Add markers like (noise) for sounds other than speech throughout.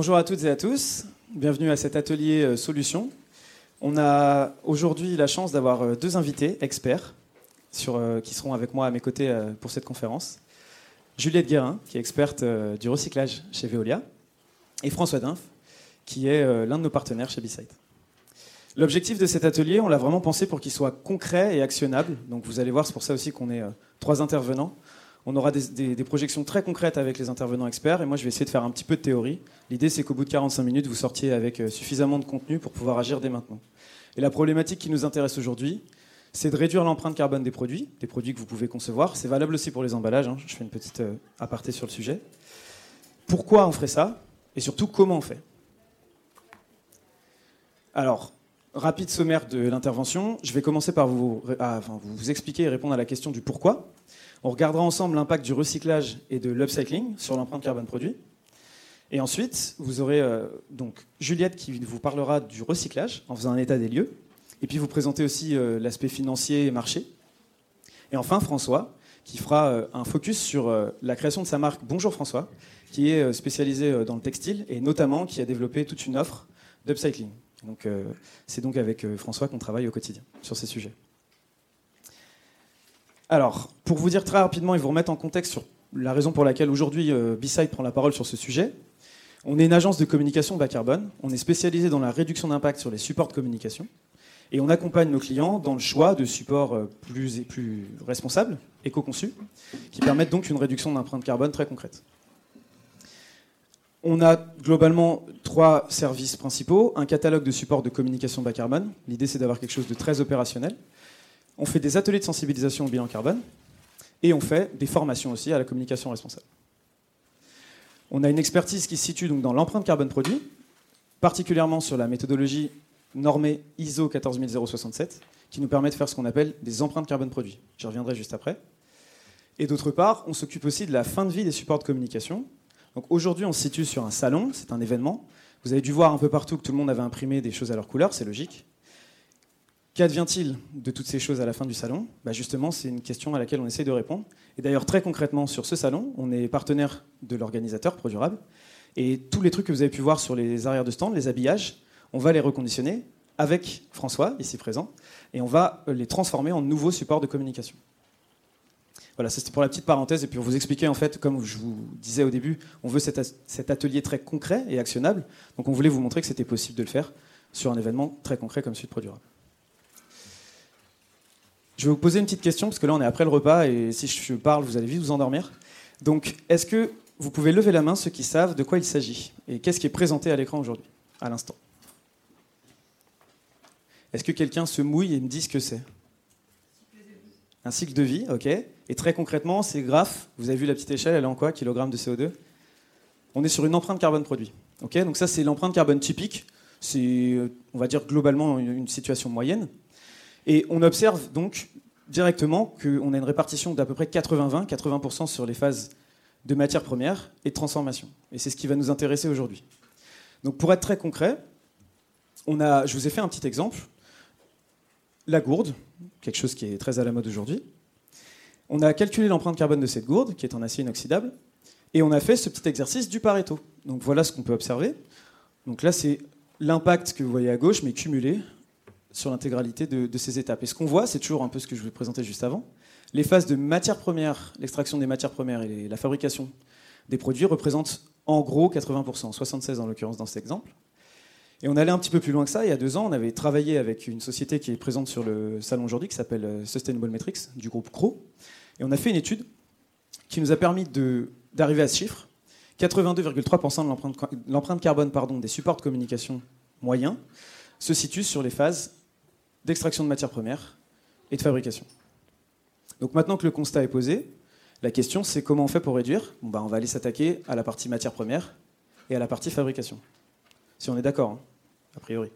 Bonjour à toutes et à tous, bienvenue à cet atelier euh, Solutions. On a aujourd'hui la chance d'avoir euh, deux invités experts euh, qui seront avec moi à mes côtés pour cette conférence. Juliette Guérin, qui est experte du recyclage chez Veolia, et François Dinf, qui est l'un de nos partenaires chez B-Site. L'objectif de cet atelier, on l'a vraiment pensé pour qu'il soit concret et actionnable. Donc vous allez voir, c'est pour ça aussi qu'on est trois intervenants. On aura des, projections très concrètes avec les intervenants experts et moi je vais essayer de faire un petit peu de théorie. L'idée c'est qu'au bout de 45 minutes, vous sortiez avec euh, suffisamment de contenu pour pouvoir agir dès maintenant. Et la problématique qui nous intéresse aujourd'hui, c'est de réduire l'empreinte carbone des produits, des produits que vous pouvez concevoir. C'est valable aussi pour les emballages, hein. je fais une petite euh, aparté sur le sujet. Pourquoi on ferait ça et surtout comment on fait? Alors, rapide sommaire de l'intervention, je vais commencer par vous, vous expliquer et répondre à la question du pourquoi. On regardera ensemble l'impact du recyclage et de l'upcycling sur l'empreinte carbone produit. Et ensuite, vous aurez euh, donc Juliette qui vous parlera du recyclage en faisant un état des lieux, et puis vous présentez aussi euh, l'aspect financier et marché. Et enfin, François qui fera euh, un focus sur la création de sa marque Bonjour François, qui est spécialisée dans le textile et notamment qui a développé toute une offre d'upcycling. C'est donc avec François qu'on travaille au quotidien sur ces sujets. Alors, pour vous dire très rapidement et vous remettre en contexte sur la raison pour laquelle aujourd'hui euh, B-Side prend la parole sur ce sujet, on est une agence de communication bas carbone, on est spécialisé dans la réduction d'impact sur les supports de communication, et on accompagne nos clients dans le choix de supports euh, plus, et plus responsables, éco-conçus, qui permettent donc une réduction d'empreinte carbone très concrète. On a globalement trois services principaux. Un catalogue de supports de communication bas carbone. L'idée, c'est d'avoir quelque chose de très opérationnel on fait des ateliers de sensibilisation au bilan carbone et on fait des formations aussi à la communication responsable. On a une expertise qui se situe donc dans l'empreinte carbone produit, particulièrement sur la méthodologie normée ISO 14067, qui nous permet de faire ce qu'on appelle des empreintes carbone produit. J'y reviendrai juste après. Et d'autre part, on s'occupe aussi de la fin de vie des supports de communication. Aujourd'hui, on se situe sur un salon, c'est un événement. Vous avez dû voir un peu partout que tout le monde avait imprimé des choses à leur couleur, c'est logique. Qu'advient-il de toutes ces choses à la fin du salon? Bah Justement, c'est une question à laquelle on essaie de répondre. Et d'ailleurs, très concrètement, sur ce salon, on est partenaire de l'organisateur ProDurable. Et tous les trucs que vous avez pu voir sur les arrières de stand, les habillages, on va les reconditionner avec François, ici présent, et on va les transformer en nouveaux supports de communication. Voilà, c'était pour la petite parenthèse, et puis pour vous expliquer, en fait, comme je vous disais au début, on veut cet atelier très concret et actionnable, donc on voulait vous montrer que c'était possible de le faire sur un événement très concret comme celui de ProDurable. Je vais vous poser une petite question, parce que là on est après le repas, et si je parle, vous allez vite vous endormir. Donc, est-ce que vous pouvez lever la main ceux qui savent de quoi il s'agit Et qu'est-ce qui est présenté à l'écran aujourd'hui, à l'instant? Est-ce que quelqu'un se mouille et me dit ce que c'est? Un cycle de vie, ok. Et très concrètement, ces graphes, vous avez vu la petite échelle, elle est en quoi Kilogrammes de CO2 On est sur une empreinte carbone produit. ok Donc ça, c'est l'empreinte carbone typique. C'est, euh, on va dire, globalement une situation moyenne. Et on observe donc directement qu'on a une répartition d'à peu près 80-20, 80%, sur les phases de matière première et de transformation. Et c'est ce qui va nous intéresser aujourd'hui. Donc pour être très concret, on a, je vous ai fait un petit exemple. La gourde, quelque chose qui est très à la mode aujourd'hui. On a calculé l'empreinte carbone de cette gourde, qui est en acier inoxydable, et on a fait ce petit exercice du Pareto. Donc voilà ce qu'on peut observer. Donc là, c'est l'impact que vous voyez à gauche, mais cumulé sur l'intégralité de, ces étapes. Et ce qu'on voit, c'est toujours un peu ce que je vous ai présenté juste avant. Les phases de matière première, l'extraction des matières premières et la fabrication des produits représentent en gros 80%, 76% en l'occurrence dans cet exemple. Et on allait un petit peu plus loin que ça. Il y a deux ans, on avait travaillé avec une société qui est présente sur le salon aujourd'hui, qui s'appelle euh, Sustainable Metrics, du groupe CRO. Et on a fait une étude qui nous a permis d'arriver à ce chiffre. 82,3% de l'empreinte carbone des supports de communication moyens se situe sur les phases d'extraction de matières premières et de fabrication. Donc maintenant que le constat est posé, la question c'est comment on fait pour réduire? Bon, bah, On va aller s'attaquer à la partie matière première et à la partie fabrication. Si on est d'accord, hein, a priori.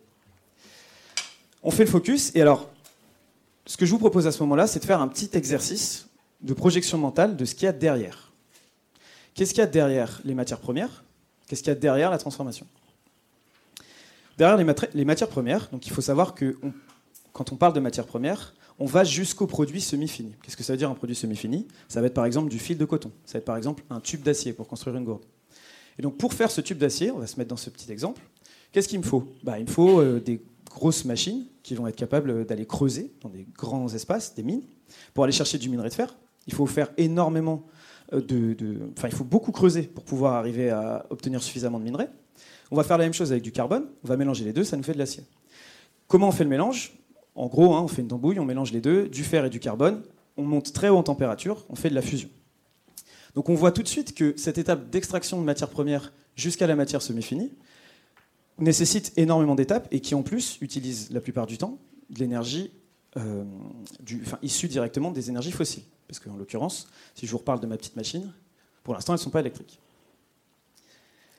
On fait le focus et alors, ce que je vous propose à ce moment-là, c'est de faire un petit exercice de projection mentale de ce qu'il y a derrière. Qu'est-ce qu'il y a derrière les matières premières? Qu'est-ce qu'il y a derrière la transformation? Derrière les, matières premières, donc il faut savoir que quand on parle de matières premières, on va jusqu'au produit semi-fini. Qu'est-ce que ça veut dire un produit semi-fini? Ça va être par exemple du fil de coton, ça va être par exemple un tube d'acier pour construire une gourde. Et donc pour faire ce tube d'acier, on va se mettre dans ce petit exemple, qu'est-ce qu'il me faut? Bah, Il me faut euh, des grosses machines qui vont être capables d'aller creuser dans des grands espaces, des mines, pour aller chercher du minerai de fer. Il faut faire énormément euh, de, Enfin, il faut beaucoup creuser pour pouvoir arriver à obtenir suffisamment de minerai. On va faire la même chose avec du carbone, on va mélanger les deux, ça nous fait de l'acier. Comment on fait le mélange? En gros, hein, on fait une tambouille, on mélange les deux, du fer et du carbone, on monte très haut en température, on fait de la fusion. Donc on voit tout de suite que cette étape d'extraction de matière première jusqu'à la matière semi-finie nécessite énormément d'étapes et qui en plus utilise la plupart du temps de l'énergie euh, issue directement des énergies fossiles. Parce qu'en l'occurrence, si je vous reparle de ma petite machine, pour l'instant elles ne sont pas électriques.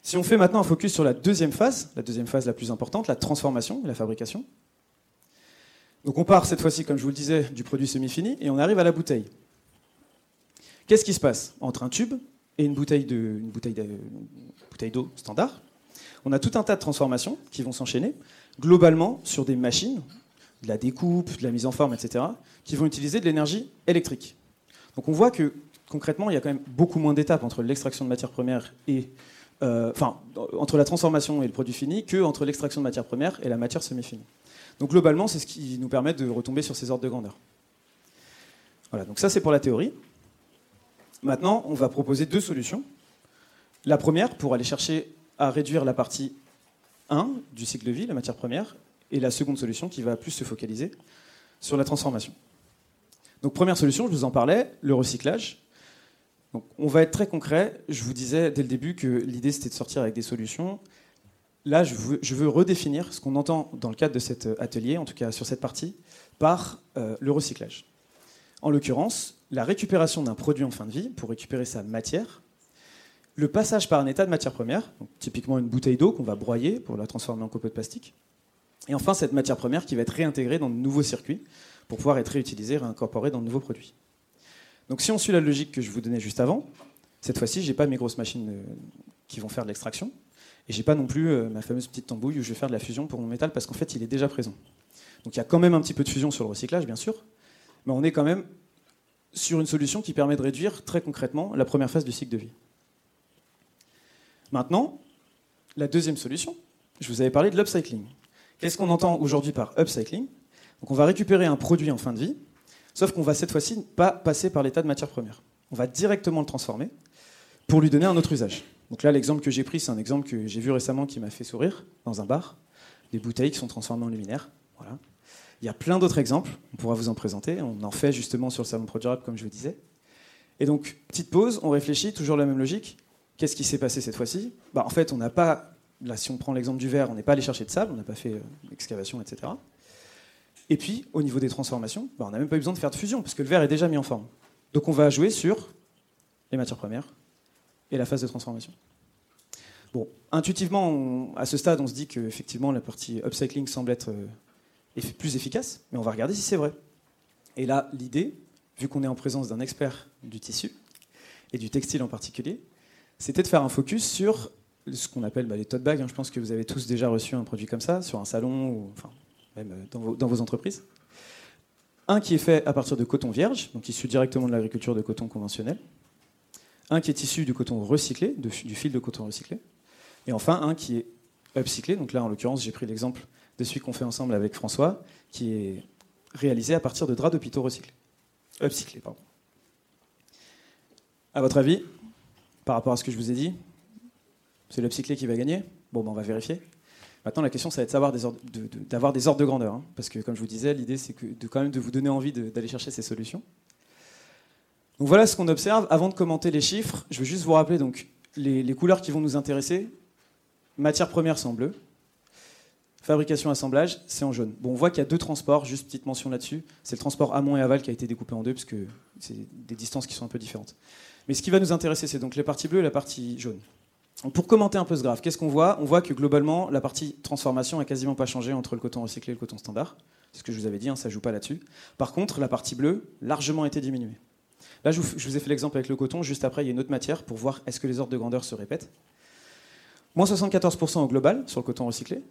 Si on fait maintenant un focus sur la deuxième phase, la deuxième phase la plus importante, la transformation et la fabrication. Donc on part cette fois-ci, comme je vous le disais, du produit semi-fini et on arrive à la bouteille. Qu'est-ce qui se passe? Entre un tube et une bouteille d'eau standard On a tout un tas de transformations qui vont s'enchaîner, globalement sur des machines, de la découpe, de la mise en forme, etc., qui vont utiliser de l'énergie électrique. Donc on voit que concrètement, il y a quand même beaucoup moins d'étapes entre l'extraction de matières premières et enfin, entre la transformation et le produit fini que entre l'extraction de matières premières et la matière semi-finie. Donc globalement, c'est ce qui nous permet de retomber sur ces ordres de grandeur. Voilà, donc ça c'est pour la théorie. Maintenant, on va proposer deux solutions. La première, pour aller chercher à réduire la partie 1 du cycle de vie, la matière première, et la seconde solution qui va plus se focaliser sur la transformation. Donc première solution, je vous en parlais, le recyclage. Donc, on va être très concret. Je vous disais dès le début que l'idée c'était de sortir avec des solutions. Là, je veux, redéfinir ce qu'on entend dans le cadre de cet atelier, en tout cas sur cette partie, par euh, le recyclage. En l'occurrence, la récupération d'un produit en fin de vie pour récupérer sa matière, le passage par un état de matière première, typiquement une bouteille d'eau qu'on va broyer pour la transformer en copeaux de plastique, et enfin cette matière première qui va être réintégrée dans de nouveaux circuits pour pouvoir être réutilisée, réincorporée dans de nouveaux produits. Donc si on suit la logique que je vous donnais juste avant, cette fois-ci, je n'ai pas mes grosses machines euh, qui vont faire de l'extraction, et j'ai pas non plus euh, ma fameuse petite tambouille où je vais faire de la fusion pour mon métal parce qu'en fait, il est déjà présent. Donc il y a quand même un petit peu de fusion sur le recyclage, bien sûr, mais on est quand même sur une solution qui permet de réduire très concrètement la première phase du cycle de vie. Maintenant, la deuxième solution, je vous avais parlé de l'upcycling. Qu'est-ce qu'on entend aujourd'hui par upcycling? Donc on va récupérer un produit en fin de vie, sauf qu'on va cette fois-ci pas passer par l'état de matière première. On va directement le transformer pour lui donner un autre usage. Donc là, l'exemple que j'ai pris, c'est un exemple que j'ai vu récemment qui m'a fait sourire dans un bar. Des bouteilles qui sont transformées en luminaires. Voilà. Il y a plein d'autres exemples, on pourra vous en présenter. On en fait justement sur le salon ProDurable, comme je vous disais. Et donc, petite pause, on réfléchit, toujours la même logique. Qu'est-ce qui s'est passé cette fois-ci? Bah, En fait, on n'a pas, là, si on prend l'exemple du verre, on n'est pas allé chercher de sable, on n'a pas fait euh, etc. Et puis, au niveau des transformations, bah, on n'a même pas eu besoin de faire de fusion, parce que le verre est déjà mis en forme. Donc, on va jouer sur les matières premières et la phase de transformation. Bon, intuitivement, à ce stade, on se dit qu'effectivement, la partie upcycling semble être euh, plus efficace, mais on va regarder si c'est vrai. Et là, l'idée, vu qu'on est en présence d'un expert du tissu, et du textile en particulier, c'était de faire un focus sur ce qu'on appelle bah, les tote bags. Hein. Je pense que vous avez tous déjà reçu un produit comme ça, sur un salon, ou enfin, même euh, dans vos, entreprises. Un qui est fait à partir de coton vierge, donc issu directement de l'agriculture de coton conventionnel. Un qui est issu du coton recyclé, du fil de coton recyclé. Et enfin, un qui est upcyclé. Donc là, en l'occurrence, j'ai pris l'exemple de celui qu'on fait ensemble avec François, qui est réalisé à partir de draps d'hôpitaux recyclés. Upcyclés, pardon. À votre avis, par rapport à ce que je vous ai dit, c'est l'upcyclé qui va gagner? Bon, ben on va vérifier. Maintenant, la question, ça va être d'avoir des, ordres de, grandeur. Hein, parce que, comme je vous disais, l'idée, c'est quand même de vous donner envie d'aller chercher ces solutions. Donc voilà ce qu'on observe. Avant de commenter les chiffres, je veux juste vous rappeler donc, les, les couleurs qui vont nous intéresser. Matière première, c'est en bleu. Fabrication, assemblage, c'est en jaune. Bon, on voit qu'il y a deux transports, juste petite mention là-dessus. C'est le transport amont et aval qui a été découpé en deux, parce que c'est des distances qui sont un peu différentes. Mais ce qui va nous intéresser, c'est donc les parties bleues et la partie jaune. Pour commenter un peu ce graphe, qu'est-ce qu'on voit? On voit que globalement, la partie transformation n'a quasiment pas changé entre le coton recyclé et le coton standard. C'est ce que je vous avais dit, hein, ça ne joue pas là-dessus. Par contre, la partie bleue, largement été diminuée. Là, je vous, ai fait l'exemple avec le coton. Juste après, il y a une autre matière pour voir est-ce que les ordres de grandeur se répètent. Moins 74% au global sur le coton recyclé.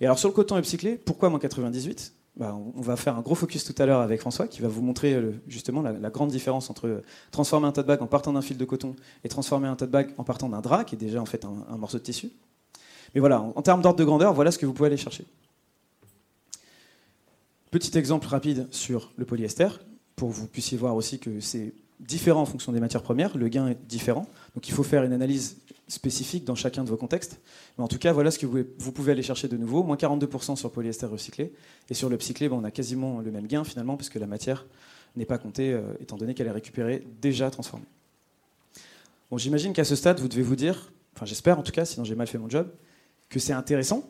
Et alors sur le coton upcyclé, pourquoi moins 98 bah, on va faire un gros focus tout à l'heure avec François qui va vous montrer justement la, grande différence entre transformer un tote bag en partant d'un fil de coton et transformer un tote bag en partant d'un drap, qui est déjà en fait un, morceau de tissu. Mais voilà, en, en termes d'ordre de grandeur, voilà ce que vous pouvez aller chercher. Petit exemple rapide sur le polyester, pour que vous puissiez voir aussi que c'est différent en fonction des matières premières, le gain est différent. Donc il faut faire une analyse spécifique dans chacun de vos contextes. Mais en tout cas, voilà ce que vous pouvez aller chercher de nouveau. Moins 42% sur polyester recyclé. Et sur le psyclé, ben, on a quasiment le même gain finalement, puisque la matière n'est pas comptée, euh, étant donné qu'elle est récupérée déjà transformée. Bon, J'imagine qu'à ce stade, vous devez vous dire, enfin j'espère en tout cas, sinon j'ai mal fait mon job, que c'est intéressant,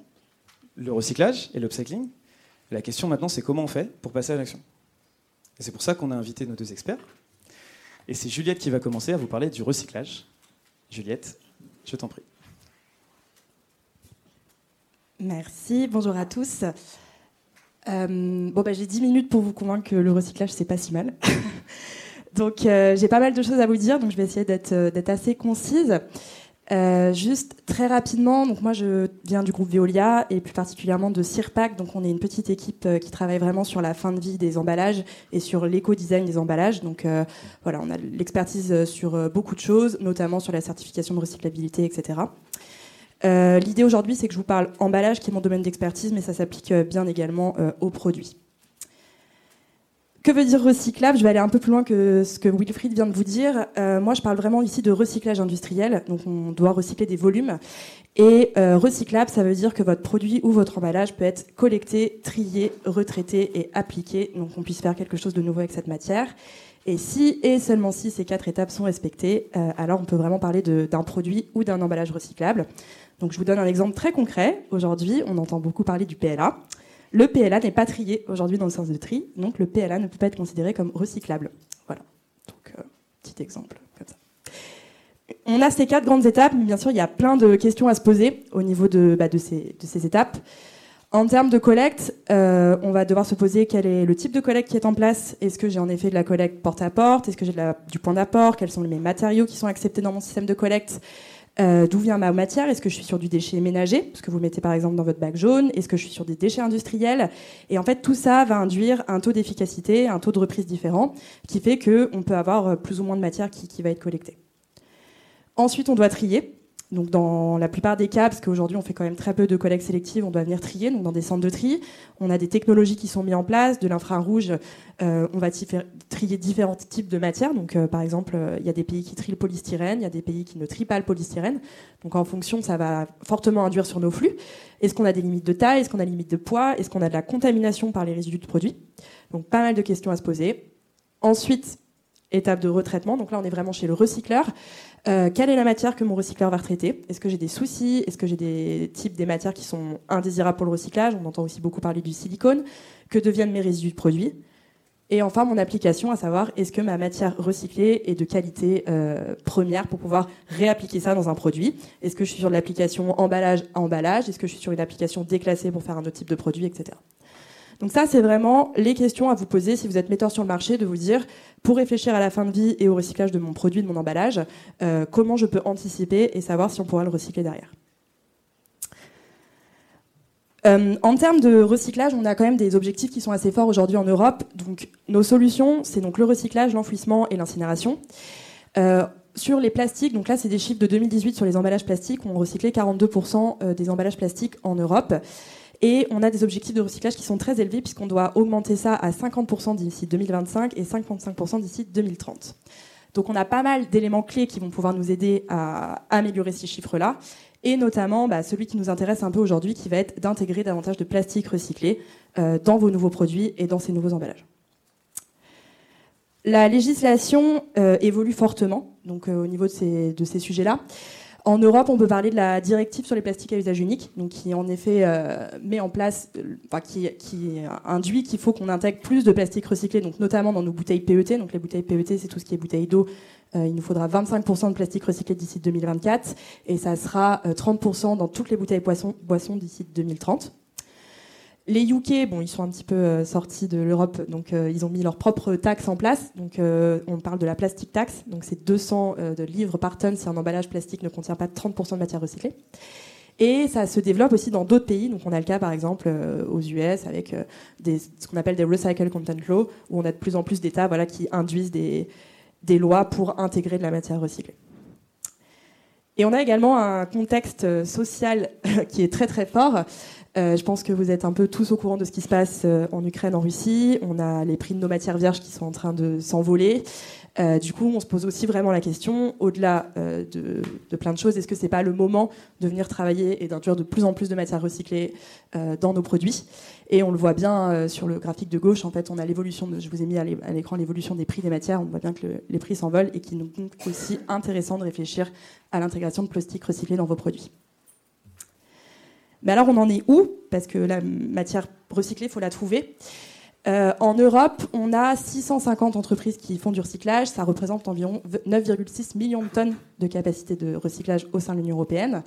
le recyclage et l'upcycling. La question maintenant, c'est comment on fait pour passer à l'action. Et c'est pour ça qu'on a invité nos deux experts. Et c'est Juliette qui va commencer à vous parler du recyclage. Juliette, je t'en prie. Merci, bonjour à tous. Euh, bon, bah, j'ai 10 minutes pour vous convaincre que le recyclage, c'est pas si mal. (laughs) donc, euh, j'ai pas mal de choses à vous dire, donc je vais essayer d'être euh, assez concise. Euh, juste très rapidement, donc moi je viens du groupe Veolia et plus particulièrement de CIRPAC. Donc on est une petite équipe euh, qui travaille vraiment sur la fin de vie des emballages et sur l'éco-design des emballages. Donc euh, voilà, on a l'expertise sur beaucoup de choses, notamment sur la certification de recyclabilité, etc. L'idée aujourd'hui, c'est que je vous parle emballage, qui est mon domaine d'expertise, mais ça s'applique bien également aux produits. Que veut dire recyclable? Je vais aller un peu plus loin que ce que Wilfried vient de vous dire. Euh, moi, je parle vraiment ici de recyclage industriel. Donc, on doit recycler des volumes. Et euh, recyclable, ça veut dire que votre produit ou votre emballage peut être collecté, trié, retraité et appliqué. Donc, on puisse faire quelque chose de nouveau avec cette matière. Et si et seulement si ces quatre étapes sont respectées, euh, alors on peut vraiment parler d'un produit ou d'un emballage recyclable. Donc, je vous donne un exemple très concret. Aujourd'hui, on entend beaucoup parler du PLA. Le PLA n'est pas trié aujourd'hui dans le sens de tri, donc le PLA ne peut pas être considéré comme recyclable. Voilà. Donc, euh, petit exemple. On a ces quatre grandes étapes, mais bien sûr, il y a plein de questions à se poser au niveau de, bah, ces, étapes. En termes de collecte, euh, on va devoir se poser quel est le type de collecte qui est en place. Est-ce que j'ai en effet de la collecte porte à porte? Est-ce que j'ai du point d'apport? Quels sont les matériaux qui sont acceptés dans mon système de collecte? Euh, d'où vient ma matière? Est-ce que je suis sur du déchet ménager? Parce que vous mettez par exemple dans votre bac jaune. Est-ce que je suis sur des déchets industriels? Et en fait, tout ça va induire un taux d'efficacité, un taux de reprise différent, qui fait qu'on peut avoir euh, plus ou moins de matière qui va être collectée. Ensuite, on doit trier. Donc dans la plupart des cas, parce qu'aujourd'hui on fait quand même très peu de collecte sélective, on doit venir trier, donc dans des centres de tri. On a des technologies qui sont mises en place, de l'infrarouge, euh, on va trier différents types de matières. Donc euh, par exemple, euh, il y a des pays qui trient le polystyrène, il y a des pays qui ne trient pas le polystyrène. Donc en fonction, ça va fortement induire sur nos flux. Est-ce qu'on a des limites de taille? Est-ce qu'on a des limites de poids? Est-ce qu'on a de la contamination par les résidus de produits? Donc pas mal de questions à se poser. Ensuite, étape de retraitement. Donc là, on est vraiment chez le recycleur. Euh, quelle est la matière que mon recycleur va retraiter? Est-ce que j'ai des soucis? Est-ce que j'ai des types des matières qui sont indésirables pour le recyclage? On entend aussi beaucoup parler du silicone. Que deviennent mes résidus de produits? Et enfin, mon application, à savoir, est-ce que ma matière recyclée est de qualité euh, première pour pouvoir réappliquer ça dans un produit? Est-ce que je suis sur l'application emballage à emballage? Est-ce que je suis sur une application déclassée pour faire un autre type de produit, etc. Donc ça, c'est vraiment les questions à vous poser si vous êtes metteur sur le marché, de vous dire, pour réfléchir à la fin de vie et au recyclage de mon produit, de mon emballage, euh, comment je peux anticiper et savoir si on pourra le recycler derrière. Euh, en termes de recyclage, on a quand même des objectifs qui sont assez forts aujourd'hui en Europe. Donc, nos solutions, c'est donc le recyclage, l'enfouissement et l'incinération. Euh, sur les plastiques, donc là, c'est des chiffres de 2018 sur les emballages plastiques. On recyclait 42% des emballages plastiques en Europe. Et on a des objectifs de recyclage qui sont très élevés puisqu'on doit augmenter ça à 50% d'ici 2025 et 55% d'ici 2030. Donc on a pas mal d'éléments clés qui vont pouvoir nous aider à améliorer ces chiffres-là, et notamment bah, celui qui nous intéresse un peu aujourd'hui, qui va être d'intégrer davantage de plastique recyclé euh, dans vos nouveaux produits et dans ces nouveaux emballages. La législation euh, évolue fortement, donc euh, au niveau de ces, de ces sujets-là. En Europe, on peut parler de la directive sur les plastiques à usage unique, donc qui en effet euh, met en place, euh, enfin, qui, induit qu'il faut qu'on intègre plus de plastique recyclé, donc notamment dans nos bouteilles PET. Donc les bouteilles PET, c'est tout ce qui est bouteilles d'eau. Euh, il nous faudra 25% de plastique recyclé d'ici 2024, et ça sera 30% dans toutes les bouteilles boissons d'ici 2030. Les UK, bon, ils sont un petit peu euh, sortis de l'Europe, donc euh, ils ont mis leur propre taxe en place. Donc euh, on parle de la plastic tax, donc c'est 200 de livres par tonne si un emballage plastique ne contient pas 30% de matière recyclée. Et ça se développe aussi dans d'autres pays. Donc on a le cas par exemple aux US avec ce qu'on appelle des recycle content law, où on a de plus en plus d'États voilà, qui induisent des lois pour intégrer de la matière recyclée. Et on a également un contexte social (laughs) qui est très très fort. Euh, je pense que vous êtes un peu tous au courant de ce qui se passe euh, en Ukraine, en Russie. On a les prix de nos matières vierges qui sont en train de s'envoler. Euh, du coup, on se pose aussi vraiment la question, au-delà de, plein de choses, est-ce que c'est pas le moment de venir travailler et d'introduire de plus en plus de matières recyclées dans nos produits? Et on le voit bien sur le graphique de gauche. En fait, on a l'évolution. Je vous ai mis à l'écran l'évolution des prix des matières. On voit bien que le, les prix s'envolent et qu'il nous est aussi intéressant de réfléchir à l'intégration de plastique recyclé dans vos produits. Mais alors, on en est où? Parce que la matière recyclée, il faut la trouver. Euh, en Europe, on a 650 entreprises qui font du recyclage. Ça représente environ 9,6 millions de tonnes de capacité de recyclage au sein de l'Union européenne.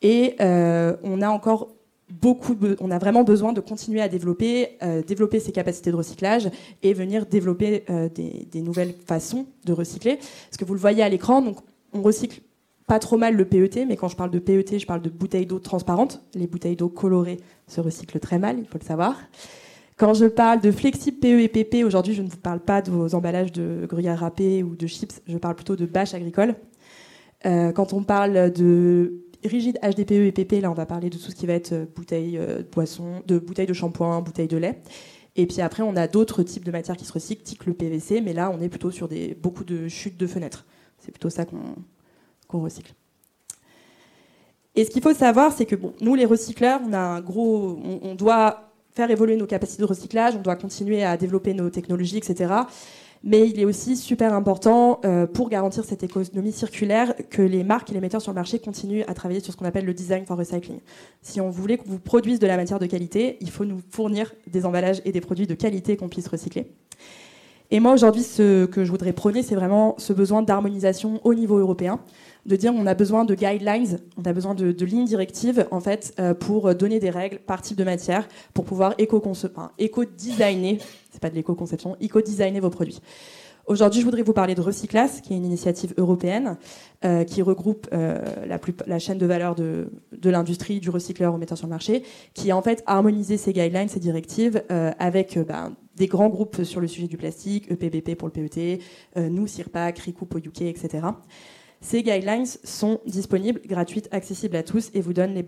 Et euh, on a encore beaucoup, on a vraiment besoin de continuer à développer, euh, développer ces capacités de recyclage et venir développer des, des, nouvelles façons de recycler. Parce que vous le voyez à l'écran, donc on recycle pas trop mal le PET, mais quand je parle de PET, je parle de bouteilles d'eau transparentes. Les bouteilles d'eau colorées se recyclent très mal, il faut le savoir. Quand je parle de flexible PE et PP, aujourd'hui, je ne vous parle pas de vos emballages de gruyère râpé ou de chips, je parle plutôt de bâches agricoles. Euh, quand on parle de rigide HDPE et PP, là, on va parler de tout ce qui va être bouteilles euh, de boisson, de bouteilles de shampoing, bouteilles de lait. Et puis après, on a d'autres types de matières qui se recyclent, type le PVC, mais là, on est plutôt sur des, beaucoup de chutes de fenêtres. C'est plutôt ça qu'on recycle. Et ce qu'il faut savoir, c'est que bon, nous, les recycleurs, on a un gros, on, on doit faire évoluer nos capacités de recyclage, on doit continuer à développer nos technologies, etc. Mais il est aussi super important euh, pour garantir cette économie circulaire que les marques et les metteurs sur le marché continuent à travailler sur ce qu'on appelle le design for recycling. Si on voulait que vous produise de la matière de qualité, il faut nous fournir des emballages et des produits de qualité qu'on puisse recycler. Et moi aujourd'hui, ce que je voudrais prôner, c'est vraiment ce besoin d'harmonisation au niveau européen de dire on a besoin de guidelines, on a besoin de, lignes directives en fait euh, pour donner des règles par type de matière pour pouvoir éco-designer, éco c'est pas de l'éco-conception, éco-designer vos produits. Aujourd'hui, je voudrais vous parler de Recyclas, qui est une initiative européenne euh, qui regroupe euh, la, chaîne de valeur de, l'industrie, du recycleur au metteur sur le marché, qui a en fait harmonisé ces guidelines, ces directives, avec bah, des grands groupes sur le sujet du plastique, EPBP pour le PET, euh, nous, CIRPAC, RICOUP au UK, etc. Ces guidelines sont disponibles, gratuites, accessibles à tous et vous donnent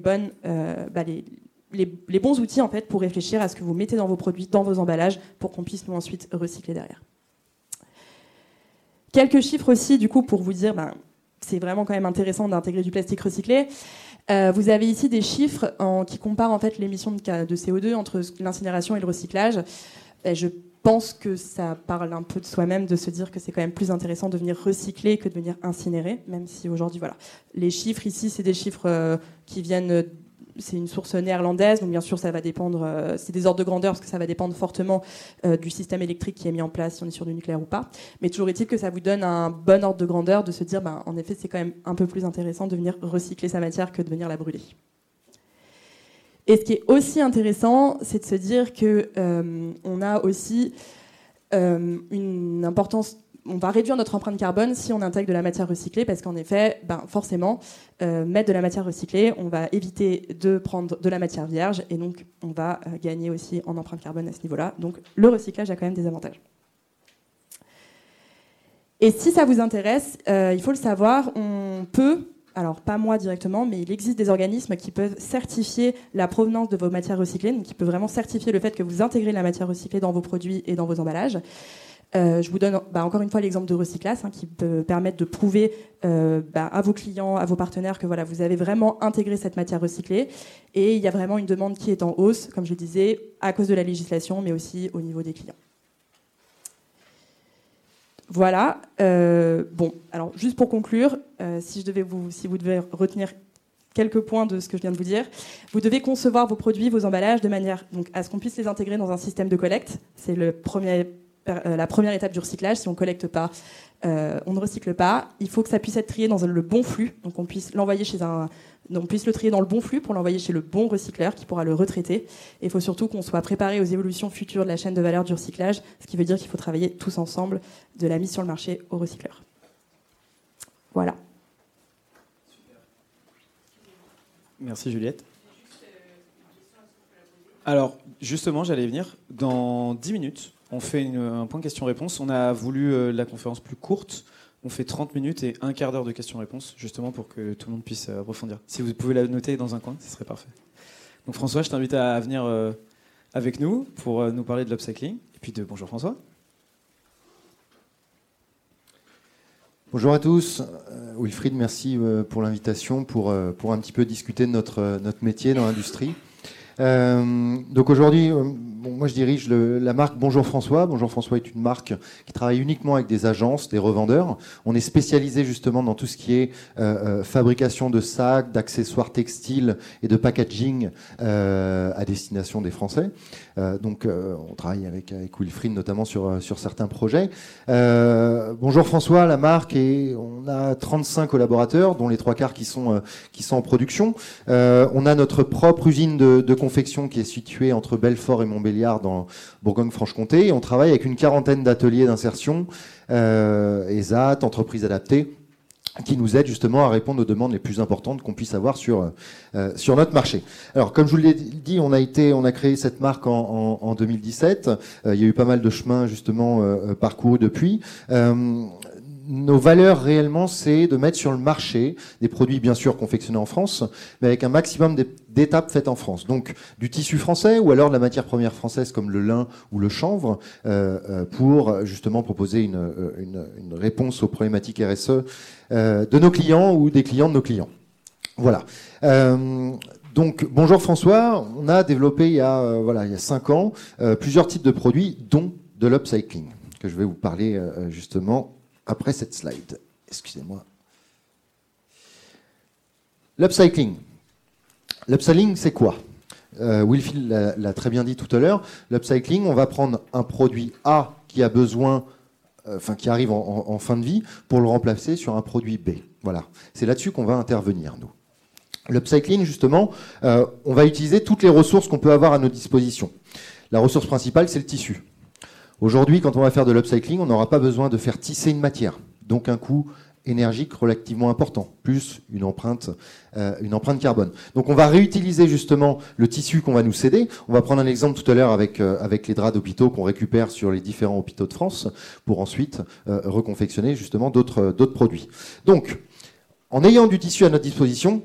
euh, bah les, bons outils en fait pour réfléchir à ce que vous mettez dans vos produits, dans vos emballages, pour qu'on puisse nous ensuite recycler derrière. Quelques chiffres aussi, du coup, pour vous dire, ben, c'est vraiment quand même intéressant d'intégrer du plastique recyclé. Euh, vous avez ici des chiffres qui comparent en fait l'émission de, CO2 entre l'incinération et le recyclage. Je pense que ça parle un peu de soi-même de se dire que c'est quand même plus intéressant de venir recycler que de venir incinérer, même si aujourd'hui, voilà. Les chiffres ici, c'est des chiffres euh, qui viennent, c'est une source néerlandaise, donc bien sûr, ça va dépendre, euh, c'est des ordres de grandeur, parce que ça va dépendre fortement euh, du système électrique qui est mis en place, si on est sur du nucléaire ou pas. Mais toujours est-il que ça vous donne un bon ordre de grandeur de se dire, ben, en effet, c'est quand même un peu plus intéressant de venir recycler sa matière que de venir la brûler. Et ce qui est aussi intéressant, c'est de se dire que euh, on a aussi euh, une importance. On va réduire notre empreinte carbone si on intègre de la matière recyclée, parce qu'en effet, ben, forcément, euh, mettre de la matière recyclée, on va éviter de prendre de la matière vierge, et donc on va gagner aussi en empreinte carbone à ce niveau-là. Donc le recyclage a quand même des avantages. Et si ça vous intéresse, il faut le savoir, on peut alors pas moi directement, mais il existe des organismes qui peuvent certifier la provenance de vos matières recyclées, qui peuvent vraiment certifier le fait que vous intégrez la matière recyclée dans vos produits et dans vos emballages. Euh, je vous donne bah, encore une fois l'exemple de Recyclas, hein, qui peut permettre de prouver euh, bah, à vos clients, à vos partenaires que voilà, vous avez vraiment intégré cette matière recyclée. Et il y a vraiment une demande qui est en hausse, comme je disais, à cause de la législation, mais aussi au niveau des clients. Voilà. Euh, bon, alors juste pour conclure, euh, si je devais vous, si vous devez retenir quelques points de ce que je viens de vous dire, vous devez concevoir vos produits, vos emballages de manière à ce qu'on puisse les intégrer dans un système de collecte. C'est euh, la première étape du recyclage. Si on collecte pas, on ne recycle pas. Il faut que ça puisse être trié dans le bon flux, donc on puisse l'envoyer chez un on puisse le trier dans le bon flux pour l'envoyer chez le bon recycleur qui pourra le retraiter. Et il faut surtout qu'on soit préparé aux évolutions futures de la chaîne de valeur du recyclage, ce qui veut dire qu'il faut travailler tous ensemble de la mise sur le marché au recycleur. Voilà. Merci Juliette. Alors, justement, j'allais venir. Dans 10 minutes, on fait un point question-réponse. On a voulu euh, la conférence plus courte. On fait 30 minutes et un quart d'heure de questions-réponses, justement pour que tout le monde puisse euh, approfondir. Si vous pouvez la noter dans un coin, ce serait parfait. Donc François, je t'invite à venir euh, avec nous pour nous parler de l'upcycling. Et puis de bonjour François. Bonjour à tous. Wilfried, merci pour l'invitation, pour, pour un petit peu discuter de notre, notre métier dans l'industrie. Euh, donc aujourd'hui, euh, moi je dirige la marque Bonjour François. Bonjour François est une marque qui travaille uniquement avec des agences, des revendeurs. On est spécialisé justement dans tout ce qui est euh, fabrication de sacs, d'accessoires textiles et de packaging à destination des Français. donc on travaille avec, avec Wilfried notamment sur, sur certains projets. Bonjour François, la marque, et on a 35 collaborateurs, dont les trois quarts qui sont, qui sont en production. on a notre propre usine de, de confection qui est située entre Belfort et Montbéliard dans Bourgogne-Franche-Comté. On travaille avec une quarantaine d'ateliers d'insertion, euh, ESAT, entreprises adaptées, qui nous aident justement à répondre aux demandes les plus importantes qu'on puisse avoir sur, euh, sur notre marché. Alors, comme je vous l'ai dit, on a, été, on a créé cette marque en, en, 2017. Euh, il y a eu pas mal de chemins justement parcourus depuis nos valeurs réellement, c'est de mettre sur le marché des produits bien sûr confectionnés en France, mais avec un maximum d'étapes faites en France. Donc du tissu français ou alors de la matière première française comme le lin ou le chanvre euh, euh, pour justement proposer une, euh, réponse aux problématiques RSE de nos clients ou des clients de nos clients. Voilà. donc bonjour François, on a développé il y a voilà il y a cinq ans plusieurs types de produits dont de l'upcycling que je vais vous parler justement après cette slide. Excusez-moi. L'upcycling. L'upcycling, c'est quoi? Euh, Wilfield l'a très bien dit tout à l'heure. L'upcycling, on va prendre un produit A qui a besoin, euh, qui arrive en, fin de vie, pour le remplacer sur un produit B. Voilà. C'est là-dessus qu'on va intervenir, nous. L'upcycling, justement, euh, on va utiliser toutes les ressources qu'on peut avoir à nos dispositions. La ressource principale, c'est le tissu. Aujourd'hui, quand on va faire de l'upcycling, on n'aura pas besoin de faire tisser une matière, donc un coût énergique relativement important, plus une empreinte, euh, carbone. Donc on va réutiliser justement le tissu qu'on va nous céder. On va prendre un exemple tout à l'heure avec, euh, les draps d'hôpitaux qu'on récupère sur les différents hôpitaux de France pour ensuite euh, reconfectionner justement d'autres produits. Donc, en ayant du tissu à notre disposition,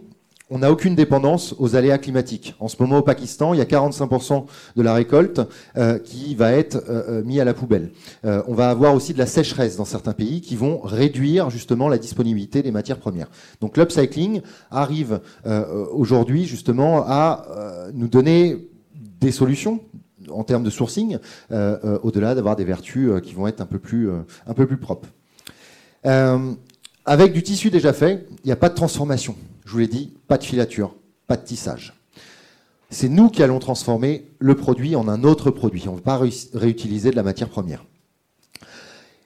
on n'a aucune dépendance aux aléas climatiques. En ce moment, au Pakistan, il y a 45% de la récolte euh, qui va être euh, euh, mis à la poubelle. on va avoir aussi de la sécheresse dans certains pays qui vont réduire justement la disponibilité des matières premières. Donc l'upcycling arrive aujourd'hui justement à nous donner des solutions en termes de sourcing, au-delà d'avoir des vertus qui vont être un peu plus, un peu plus propres. avec du tissu déjà fait, il n'y a pas de transformation. Je vous l'ai dit, pas de filature, pas de tissage. C'est nous qui allons transformer le produit en un autre produit. On ne va pas réutiliser de la matière première.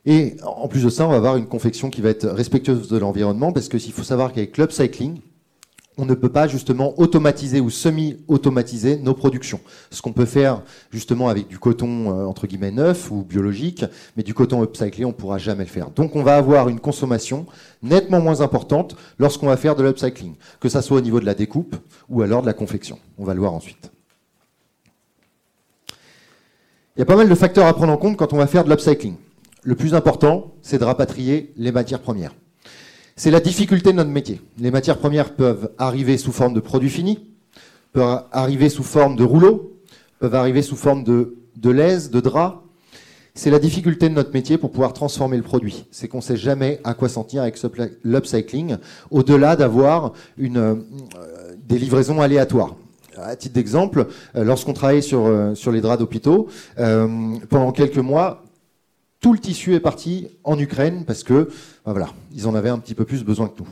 Et en plus de ça, on va avoir une confection qui va être respectueuse de l'environnement, parce qu'il faut savoir qu'avec Cycling, on ne peut pas justement automatiser ou semi-automatiser nos productions. Ce qu'on peut faire justement avec du coton euh, entre guillemets neuf ou biologique, mais du coton upcyclé, on ne pourra jamais le faire. Donc on va avoir une consommation nettement moins importante lorsqu'on va faire de l'upcycling, que ça soit au niveau de la découpe ou alors de la confection. On va le voir ensuite. Il y a pas mal de facteurs à prendre en compte quand on va faire de l'upcycling. Le plus important, c'est de rapatrier les matières premières. C'est la difficulté de notre métier. Les matières premières peuvent arriver sous forme de produits finis, peuvent arriver sous forme de rouleaux, peuvent arriver sous forme de, de de drap. C'est la difficulté de notre métier pour pouvoir transformer le produit. C'est qu'on ne sait jamais à quoi s'en avec l'upcycling, au-delà d'avoir euh, des livraisons aléatoires. À titre d'exemple, euh, lorsqu'on travaillait euh, sur les draps d'hôpitaux, pendant quelques mois, tout le tissu est parti en Ukraine parce que bah voilà, ils en avaient un petit peu plus besoin que nous.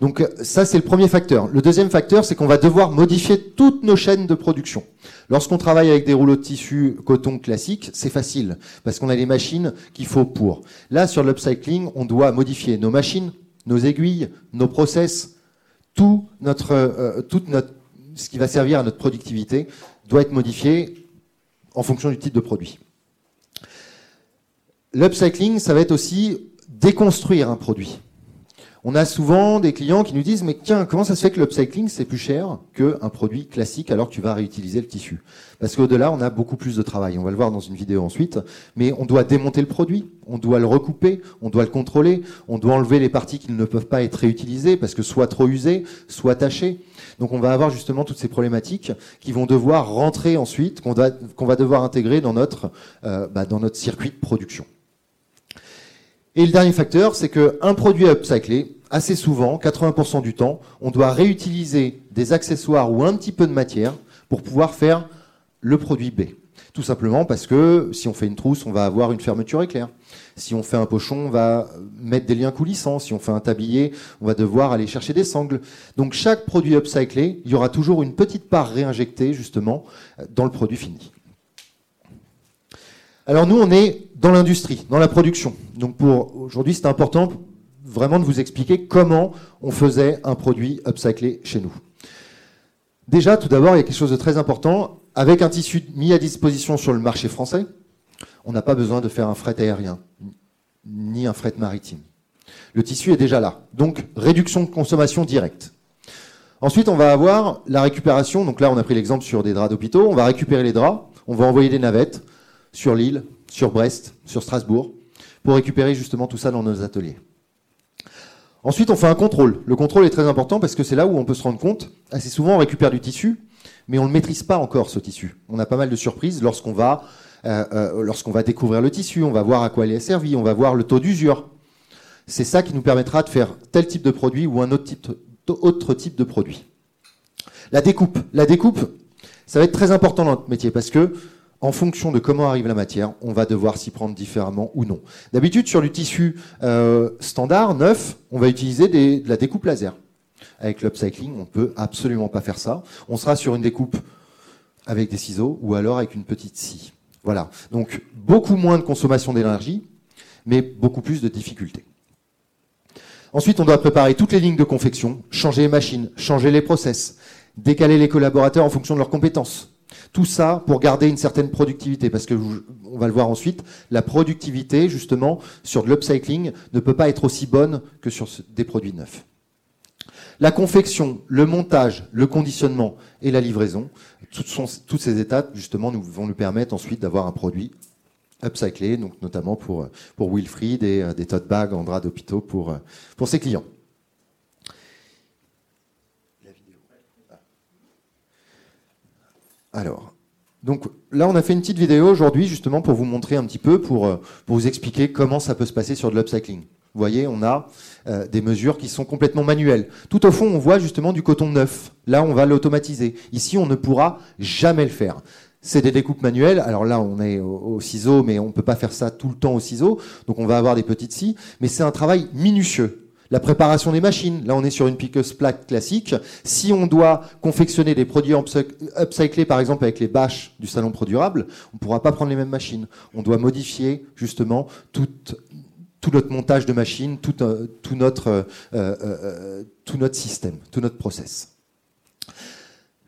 Donc ça, c'est le premier facteur. Le deuxième facteur, c'est qu'on va devoir modifier toutes nos chaînes de production. Lorsqu'on travaille avec des rouleaux de tissu coton classique, c'est facile, parce qu'on a les machines qu'il faut pour. Là, sur l'upcycling, on doit modifier nos machines, nos aiguilles, nos process, tout notre, euh, toute notre, ce qui va servir à notre productivité doit être modifié en fonction du type de produit. L'upcycling, ça va être aussi déconstruire un produit. On a souvent des clients qui nous disent mais tiens comment ça se fait que l'upcycling c'est plus cher qu'un produit classique alors que tu vas réutiliser le tissu? Parce qu'au-delà on a beaucoup plus de travail. On va le voir dans une vidéo ensuite. Mais on doit démonter le produit, on doit le recouper, on doit le contrôler, on doit enlever les parties qui ne peuvent pas être réutilisées parce que soit trop usées, soit tachées. Donc on va avoir justement toutes ces problématiques qui vont devoir rentrer ensuite, qu'on va, qu'on va devoir intégrer dans notre, euh, bah, dans notre circuit de production. Et le dernier facteur, c'est qu'un produit upcyclé, assez souvent, 80% du temps, on doit réutiliser des accessoires ou un petit peu de matière pour pouvoir faire le produit B. Tout simplement parce que si on fait une trousse, on va avoir une fermeture éclair. Si on fait un pochon, on va mettre des liens coulissants. Si on fait un tablier, on va devoir aller chercher des sangles. Donc chaque produit upcyclé, il y aura toujours une petite part réinjectée justement dans le produit fini. Alors nous, on est dans l'industrie, dans la production. Donc pour aujourd'hui, c'est important vraiment de vous expliquer comment on faisait un produit upcyclé chez nous. Déjà, tout d'abord, il y a quelque chose de très important. Avec un tissu mis à disposition sur le marché français, on n'a pas besoin de faire un fret aérien, ni un fret maritime. Le tissu est déjà là. Donc, réduction de consommation directe. Ensuite, on va avoir la récupération. Donc là, on a pris l'exemple sur des draps d'hôpitaux. On va récupérer les draps. On va envoyer des navettes sur Lille, sur Brest, sur Strasbourg, pour récupérer justement tout ça dans nos ateliers. Ensuite, on fait un contrôle. Le contrôle est très important parce que c'est là où on peut se rendre compte. Assez souvent, on récupère du tissu, mais on ne maîtrise pas encore ce tissu. On a pas mal de surprises lorsqu'on va, euh, euh, lorsqu'on va découvrir le tissu, on va voir à quoi il est servi, on va voir le taux d'usure. C'est ça qui nous permettra de faire tel type de produit ou un autre type, autre type de produit. La découpe. La découpe, ça va être très important dans notre métier parce que en fonction de comment arrive la matière, on va devoir s'y prendre différemment ou non. D'habitude, sur du tissu euh, standard, neuf, on va utiliser de la découpe laser. Avec l'upcycling, on ne peut absolument pas faire ça. On sera sur une découpe avec des ciseaux ou alors avec une petite scie. Voilà. Donc, beaucoup moins de consommation d'énergie, mais beaucoup plus de difficultés. Ensuite, on doit préparer toutes les lignes de confection, changer les machines, changer les process, décaler les collaborateurs en fonction de leurs compétences, tout ça pour garder une certaine productivité, parce que on va le voir ensuite, la productivité justement sur de l'upcycling ne peut pas être aussi bonne que sur des produits neufs. La confection, le montage, le conditionnement et la livraison, toutes, ces étapes justement nous, vont nous permettre ensuite d'avoir un produit upcyclé, donc notamment pour, pour Wilfried et euh, des tote bags en drap d'hôpitaux pour, euh, pour ses clients. Alors, donc là, on a fait une petite vidéo aujourd'hui justement pour vous montrer un petit peu, pour, euh, vous expliquer comment ça peut se passer sur de l'upcycling. Vous voyez, on a euh, des mesures qui sont complètement manuelles. Tout au fond, on voit justement du coton neuf. Là, on va l'automatiser. Ici, on ne pourra jamais le faire. C'est des découpes manuelles. Alors là, on est au, au ciseau, mais on ne peut pas faire ça tout le temps au ciseau. Donc on va avoir des petites scies. Mais c'est un travail minutieux la préparation des machines. Là, on est sur une piqueuse plaque classique. Si on doit confectionner des produits upcyclés, par exemple avec les bâches du salon Produrable, on ne pourra pas prendre les mêmes machines. On doit modifier justement tout, notre montage de machines, tout, euh, euh, euh, tout notre système, tout notre process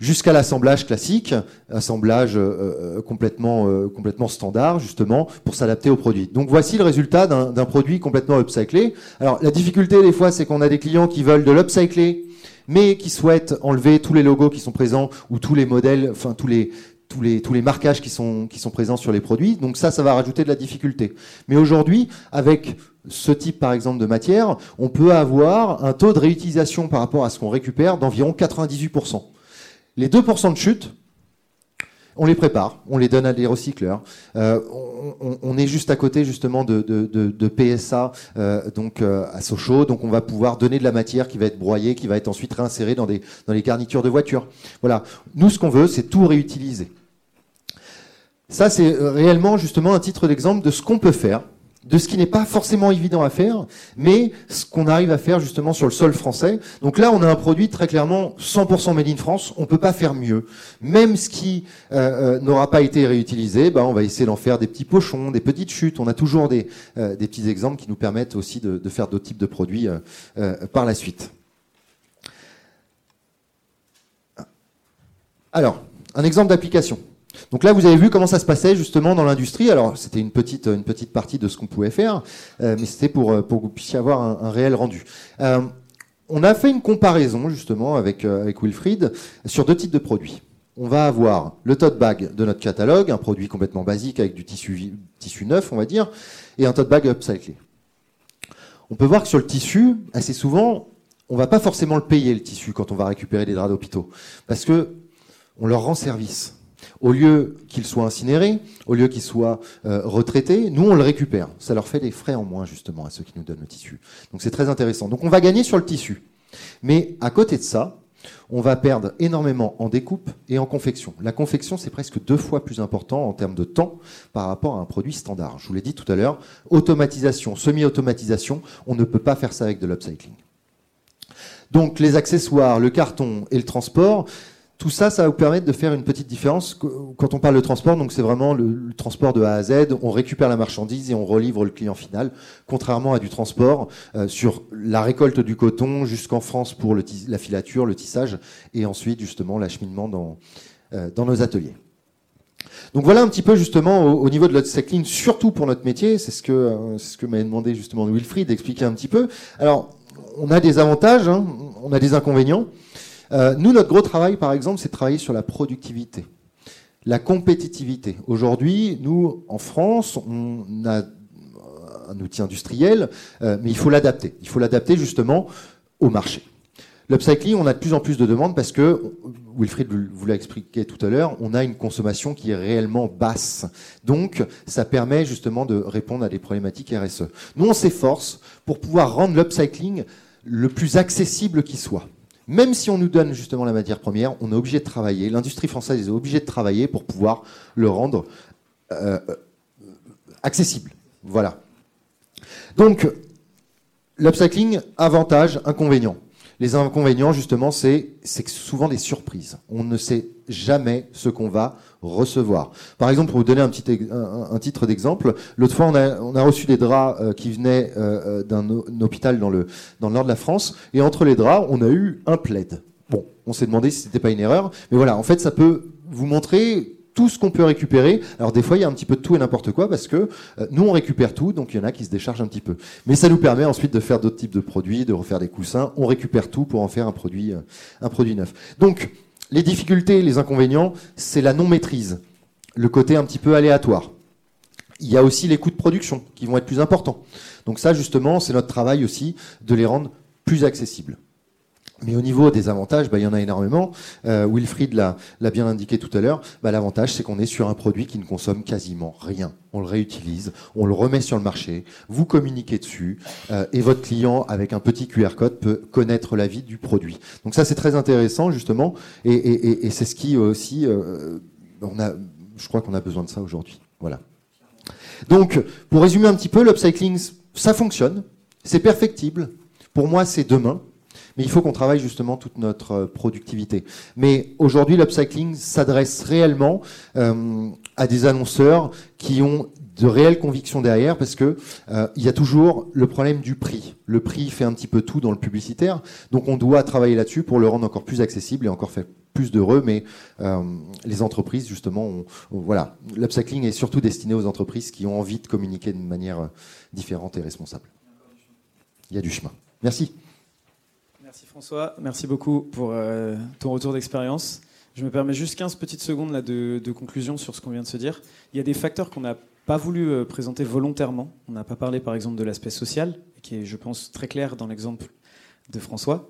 jusqu'à l'assemblage classique, assemblage euh, euh, complètement, euh, complètement standard, justement, pour s'adapter au produit. Donc voici le résultat d'un produit complètement upcyclé. Alors la difficulté des fois, c'est qu'on a des clients qui veulent de l'upcyclé, mais qui souhaitent enlever tous les logos qui sont présents ou tous les modèles, enfin tous les tous les, tous les marquages qui sont, qui sont présents sur les produits. Donc ça, ça va rajouter de la difficulté. Mais aujourd'hui, avec ce type, par exemple, de matière, on peut avoir un taux de réutilisation par rapport à ce qu'on récupère d'environ 98%. Les 2% de chute, on les prépare, on les donne à des recycleurs. Euh, on, est juste à côté justement de, PSA, euh, donc euh, à Sochaux, donc on va pouvoir donner de la matière qui va être broyée, qui va être ensuite réinsérée dans, des, dans les garnitures de voitures. Voilà. Nous, ce qu'on veut, c'est tout réutiliser. Ça, c'est réellement justement un titre d'exemple de ce qu'on peut faire de ce qui n'est pas forcément évident à faire, mais ce qu'on arrive à faire justement sur le sol français. Donc là, on a un produit très clairement 100% made in France. On peut pas faire mieux. Même ce qui euh, euh, n'aura pas été réutilisé, ben, on va essayer d'en faire des petits pochons, des petites chutes. On a toujours des, euh, des petits exemples qui nous permettent aussi de, de faire d'autres types de produits par la suite. Alors, un exemple d'application. Donc là, vous avez vu comment ça se passait justement dans l'industrie. Alors, c'était une petite, une petite partie de ce qu'on pouvait faire, euh, mais c'était pour, pour que vous puissiez avoir un, réel rendu. Euh, on a fait une comparaison justement avec, euh, avec Wilfried sur deux types de produits. On va avoir le tote bag de notre catalogue, un produit complètement basique avec du tissu, tissu neuf, on va dire, et un tote bag upcyclé. On peut voir que sur le tissu, assez souvent, on va pas forcément le payer le tissu quand on va récupérer des draps d'hôpitaux, parce que on leur rend service. Au lieu qu'il soit incinéré, au lieu qu'il soit euh, retraité, nous on le récupère. Ça leur fait des frais en moins justement à ceux qui nous donnent le tissu. Donc c'est très intéressant. Donc on va gagner sur le tissu. Mais à côté de ça, on va perdre énormément en découpe et en confection. La confection, c'est presque deux fois plus important en termes de temps par rapport à un produit standard. Je vous l'ai dit tout à l'heure, automatisation, semi-automatisation, on ne peut pas faire ça avec de l'upcycling. Donc les accessoires, le carton et le transport, tout ça, ça va vous permettre de faire une petite différence. Quand on parle de transport, donc c'est vraiment le, transport de A à Z. On récupère la marchandise et on relivre le client final, contrairement à du transport euh, sur la récolte du coton jusqu'en France pour la filature, le tissage, et ensuite justement l'acheminement dans, euh, dans nos ateliers. Donc voilà un petit peu justement au, niveau de l'upcycling, surtout pour notre métier. C'est ce que euh, ce que m'avait demandé justement Wilfried d'expliquer un petit peu. Alors on a des avantages, hein, on a des inconvénients. Euh, nous, notre gros travail, par exemple, c'est de travailler sur la productivité, la compétitivité. Aujourd'hui, nous, en France, on a un outil industriel, euh, mais il faut l'adapter. Il faut l'adapter justement au marché. L'upcycling, on a de plus en plus de demandes parce que, Wilfried vous l'a expliqué tout à l'heure, on a une consommation qui est réellement basse. Donc, ça permet justement de répondre à des problématiques RSE. Nous, on s'efforce pour pouvoir rendre l'upcycling le plus accessible qui soit. Même si on nous donne justement la matière première, on est obligé de travailler, l'industrie française est obligée de travailler pour pouvoir le rendre euh, accessible. Voilà. Donc, l'upcycling, avantage, inconvénient. Les inconvénients, justement, c'est souvent des surprises. On ne sait jamais ce qu'on va recevoir. Par exemple, pour vous donner un, petit, un, titre d'exemple, l'autre fois, on a, on a, reçu des draps euh, qui venaient euh, euh, d'un hôpital dans le, dans le nord de la France, et entre les draps, on a eu un plaid. Bon, on s'est demandé si c'était pas une erreur, mais voilà, en fait, ça peut vous montrer tout ce qu'on peut récupérer. Alors des fois, il y a un petit peu de tout et n'importe quoi parce que nous, on récupère tout, donc il y en a qui se déchargent un petit peu. Mais ça nous permet ensuite de faire d'autres types de produits, de refaire des coussins. On récupère tout pour en faire un produit, un produit neuf. Donc, les difficultés, les inconvénients, c'est la non-maîtrise, le côté un petit peu aléatoire. Il y a aussi les coûts de production qui vont être plus importants. Donc ça, justement, c'est notre travail aussi de les rendre plus accessibles. Mais au niveau des avantages, bah, il y en a énormément. Euh, Wilfried l'a bien indiqué tout à l'heure. Bah, L'avantage, c'est qu'on est sur un produit qui ne consomme quasiment rien. On le réutilise, on le remet sur le marché, vous communiquez dessus, euh, et votre client, avec un petit QR code, peut connaître la vie du produit. Donc ça, c'est très intéressant, justement, et, et, et c'est ce qui aussi, euh, on a, je crois qu'on a besoin de ça aujourd'hui. Voilà. Donc, pour résumer un petit peu, l'upcycling, ça fonctionne, c'est perfectible. Pour moi, c'est demain. Mais il faut qu'on travaille justement toute notre euh, productivité. Mais aujourd'hui, l'upcycling s'adresse réellement euh, à des annonceurs qui ont de réelles convictions derrière parce que euh, il y a toujours le problème du prix. Le prix fait un petit peu tout dans le publicitaire, donc on doit travailler là-dessus pour le rendre encore plus accessible et encore faire plus d'heureux. Mais euh, les entreprises, justement, ont, voilà, l'upcycling est surtout destiné aux entreprises qui ont envie de communiquer de manière différente et responsable. Il y a du chemin. Merci. François, merci beaucoup pour euh, ton retour d'expérience. Je me permets juste 15 petites secondes là, de, conclusion sur ce qu'on vient de se dire. Il y a des facteurs qu'on n'a pas voulu euh, présenter volontairement. On n'a pas parlé par exemple de l'aspect social, qui est je pense très clair dans l'exemple de François,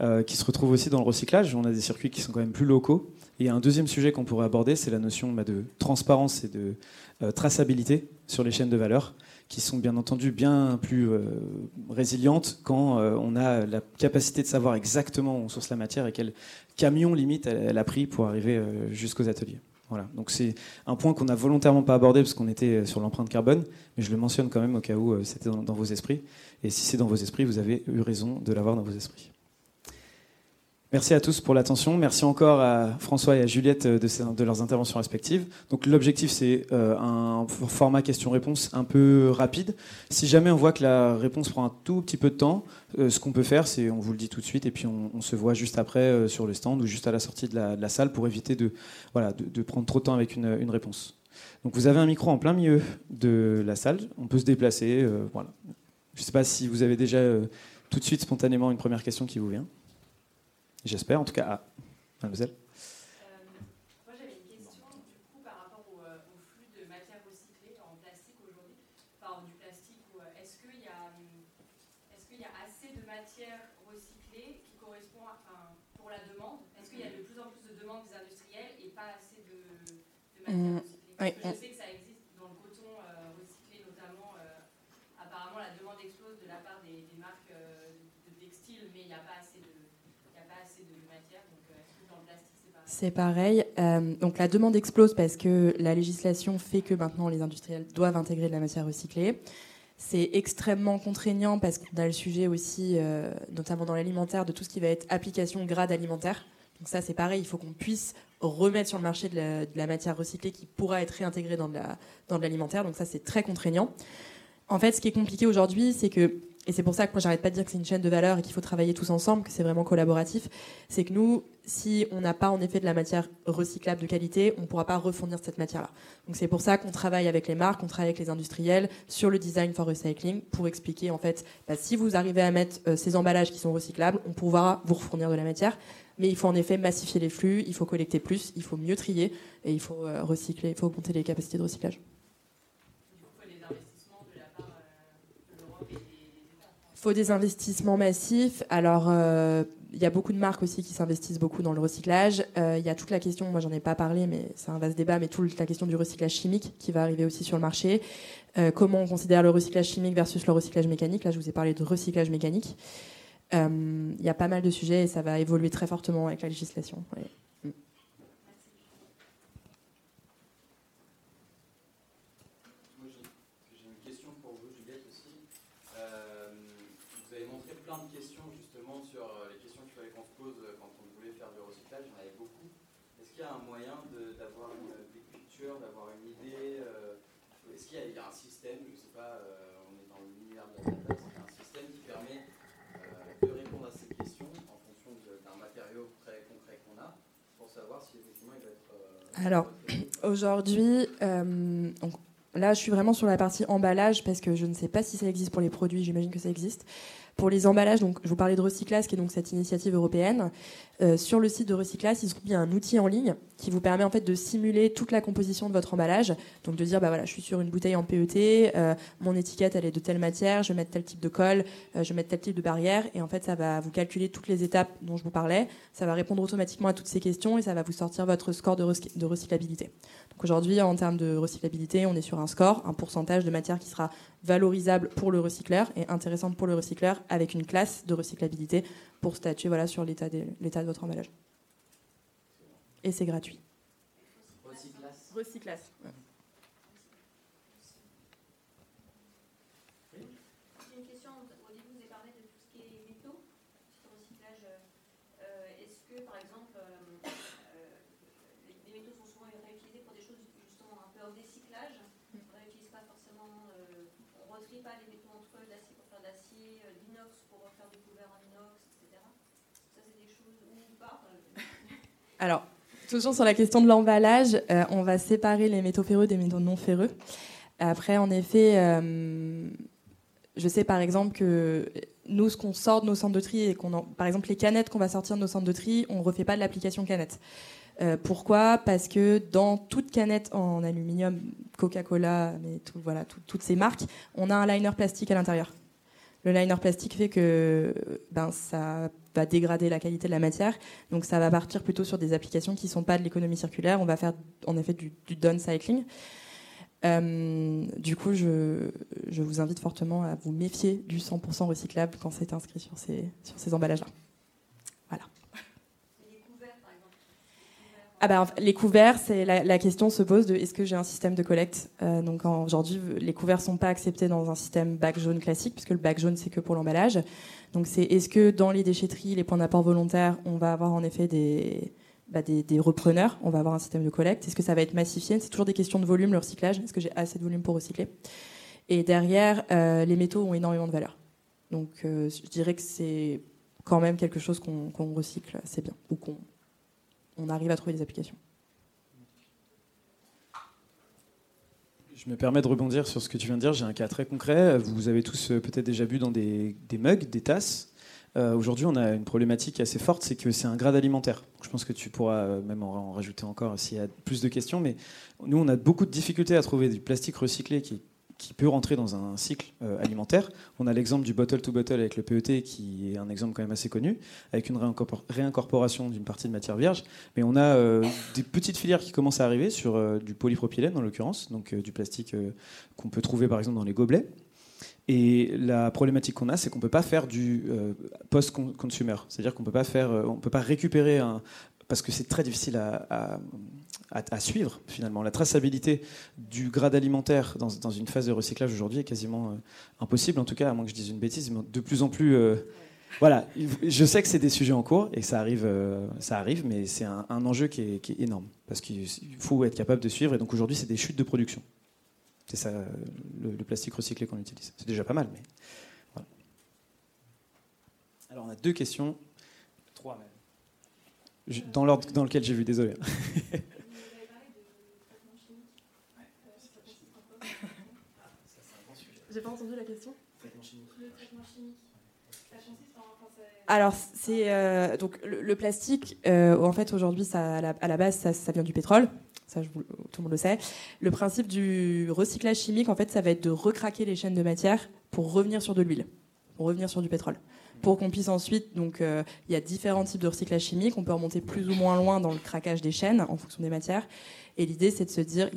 euh, qui se retrouve aussi dans le recyclage. On a des circuits qui sont quand même plus locaux. Et un deuxième sujet qu'on pourrait aborder, c'est la notion bah, de transparence et de traçabilité sur les chaînes de valeur qui sont bien entendu bien plus euh, résilientes quand euh, on a la capacité de savoir exactement où on source la matière et quel camion limite elle, a pris pour arriver euh, jusqu'aux ateliers. Voilà. Donc c'est un point qu'on n'a volontairement pas abordé parce qu'on était sur l'empreinte carbone, mais je le mentionne quand même au cas où c'était dans, dans, vos esprits. Et si c'est dans vos esprits, vous avez eu raison de l'avoir dans vos esprits. Merci à tous pour l'attention. Merci encore à François et à Juliette de, de leurs interventions respectives. Donc l'objectif c'est euh, un format question-réponse un peu rapide. Si jamais on voit que la réponse prend un tout petit peu de temps, euh, ce qu'on peut faire c'est on vous le dit tout de suite et puis on, se voit juste après euh, sur le stand ou juste à la sortie de la, salle pour éviter de, prendre trop de temps avec une, une, réponse. Donc vous avez un micro en plein milieu de la salle. On peut se déplacer. voilà. Je ne sais pas si vous avez déjà tout de suite spontanément une première question qui vous vient. J'espère, en tout cas. Ah, mademoiselle. moi, j'avais une question du coup par rapport au, flux de matières recyclées en plastique aujourd'hui, enfin du plastique. Est-ce qu'il y, est qu'il y, a assez de matières recyclées qui correspond à, enfin, pour la demande Est-ce qu'il y a de plus en plus de demandes des industriels et pas assez de, de matières recyclées Je sais que ça existe dans le coton recyclé notamment. apparemment, la demande explose de la part des, des marques de textiles, mais il n'y a pas assez de c'est pareil. Euh, donc la demande explose parce que la législation fait que maintenant les industriels doivent intégrer de la matière recyclée. C'est extrêmement contraignant parce qu'on a le sujet aussi, euh, notamment dans l'alimentaire, de tout ce qui va être application grade alimentaire. Donc ça c'est pareil, il faut qu'on puisse remettre sur le marché de la, matière recyclée qui pourra être réintégrée dans de l'alimentaire. Donc ça c'est très contraignant. En fait, ce qui est compliqué aujourd'hui, c'est que et c'est pour ça que moi j'arrête pas de dire que c'est une chaîne de valeur et qu'il faut travailler tous ensemble, que c'est vraiment collaboratif, c'est que nous, si on n'a pas en effet de la matière recyclable de qualité, on ne pourra pas refournir cette matière-là. Donc c'est pour ça qu'on travaille avec les marques, on travaille avec les industriels sur le design for recycling pour expliquer en fait, bah, si vous arrivez à mettre euh, ces emballages qui sont recyclables, on pourra vous refournir de la matière. Mais il faut en effet massifier les flux, il faut collecter plus, il faut mieux trier et il faut euh, recycler, il faut augmenter les capacités de recyclage. Faut des investissements massifs. Alors, euh, il y a beaucoup de marques aussi qui s'investissent beaucoup dans le recyclage. Euh, il y a toute la question, moi j'en ai pas parlé, mais c'est un vaste débat, mais toute la question du recyclage chimique qui va arriver aussi sur le marché. Euh, comment on considère le recyclage chimique versus le recyclage mécanique? Là, je vous ai parlé de recyclage mécanique. Il y a pas mal de sujets et ça va évoluer très fortement avec la législation. Alors, (clears throat) aujourd'hui, euh, là, je suis vraiment sur la partie emballage parce que je ne sais pas si ça existe pour les produits, j'imagine que ça existe. Pour les emballages, donc, je vous parlais de Recyclas, qui est donc cette initiative européenne. Euh, sur le site de Recyclas, ils ont mis un outil en ligne qui vous permet en fait de simuler toute la composition de votre emballage. Donc de dire, bah voilà, je suis sur une bouteille en PET, euh, mon étiquette elle est de telle matière, je vais mettre tel type de colle, euh, je vais mettre tel type de barrière, et en fait ça va vous calculer toutes les étapes dont je vous parlais. Ça va répondre automatiquement à toutes ces questions et ça va vous sortir votre score de, de recyclabilité. Donc aujourd'hui, en termes de recyclabilité, on est sur un score, un pourcentage de matière qui sera valorisable pour le recycleur et intéressante pour le recycleur avec une classe de recyclabilité pour statuer voilà, sur l'état de, l'état de votre emballage. Et c'est gratuit. Recyclas. Recyclas. Alors, toujours sur la question de l'emballage, euh, on va séparer les métaux ferreux des métaux non ferreux. Après, en effet, euh, je sais par exemple que nous, ce qu'on sort de nos centres de tri, et par exemple les canettes qu'on va sortir de nos centres de tri, on ne refait pas de l'application canette. Euh, pourquoi? Parce que dans toute canette en aluminium, Coca-Cola, voilà, toutes ces marques, on a un liner plastique à l'intérieur. Le liner plastique fait que ben, ça va dégrader la qualité de la matière. Donc ça va partir plutôt sur des applications qui ne sont pas de l'économie circulaire. On va faire en effet du, downcycling. Euh, du coup, je, je, vous invite fortement à vous méfier du 100% recyclable quand c'est inscrit sur ces, sur ces emballages-là. Voilà. Ah bah, les couverts, c'est la, question se pose de est-ce que j'ai un système de collecte? Euh, Donc aujourd'hui, les couverts sont pas acceptés dans un système bac jaune classique, puisque le bac jaune c'est que pour l'emballage. Donc c'est est-ce que dans les déchetteries, les points d'apport volontaires, on va avoir en effet des, bah, des, repreneurs, on va avoir un système de collecte? Est-ce que ça va être massifié? C'est toujours des questions de volume, le recyclage. Est-ce que j'ai assez de volume pour recycler? Et derrière, euh, les métaux ont énormément de valeur. Donc euh, je dirais que c'est quand même quelque chose qu'on recycle assez bien, ou qu'on on arrive à trouver des applications. Je me permets de rebondir sur ce que tu viens de dire. J'ai un cas très concret. Vous avez tous euh, peut-être déjà bu dans des, mugs, des tasses. Euh, aujourd'hui, on a une problématique assez forte, c'est que c'est un grade alimentaire. Je pense que tu pourras euh, même en rajouter encore s'il y a plus de questions. Mais nous, on a beaucoup de difficultés à trouver du plastique recyclé qui qui peut rentrer dans un cycle euh, alimentaire. On a l'exemple du bottle to bottle avec le PET, qui est un exemple quand même assez connu, avec une réincorporation d'une partie de matière vierge. Mais on a euh, des petites filières qui commencent à arriver sur euh, du polypropylène, en l'occurrence, donc du plastique qu'on peut trouver par exemple dans les gobelets. Et la problématique qu'on a, c'est qu'on ne peut pas faire du post-consumer. C'est-à-dire qu'on peut pas faire, peut pas récupérer un, parce que c'est très difficile à, suivre finalement. La traçabilité du grade alimentaire dans, une phase de recyclage aujourd'hui est quasiment euh, impossible, en tout cas, à moins que je dise une bêtise, de plus en plus. Euh, voilà, je sais que c'est des sujets en cours et ça arrive, euh, ça arrive mais c'est un, enjeu qui est, énorme parce qu'il faut être capable de suivre. Et donc aujourd'hui, c'est des chutes de production. C'est ça le, plastique recyclé qu'on utilise. C'est déjà pas mal, mais. Alors on a deux questions, trois même, dans l'ordre dans lequel j'ai vu. Désolé. J'ai pas entendu la question. Alors c'est euh, donc le, plastique. Euh, en fait aujourd'hui, ça, à, la, base, ça, vient du pétrole. Ça, tout le monde le sait. Le principe du recyclage chimique, en fait, ça va être de recraquer les chaînes de matière pour revenir sur de l'huile, pour revenir sur du pétrole pour qu'on puisse ensuite, donc euh, il y a différents types de recyclage chimique, on peut remonter plus ou moins loin dans le craquage des chaînes en fonction des matières. Et l'idée, c'est de se dire,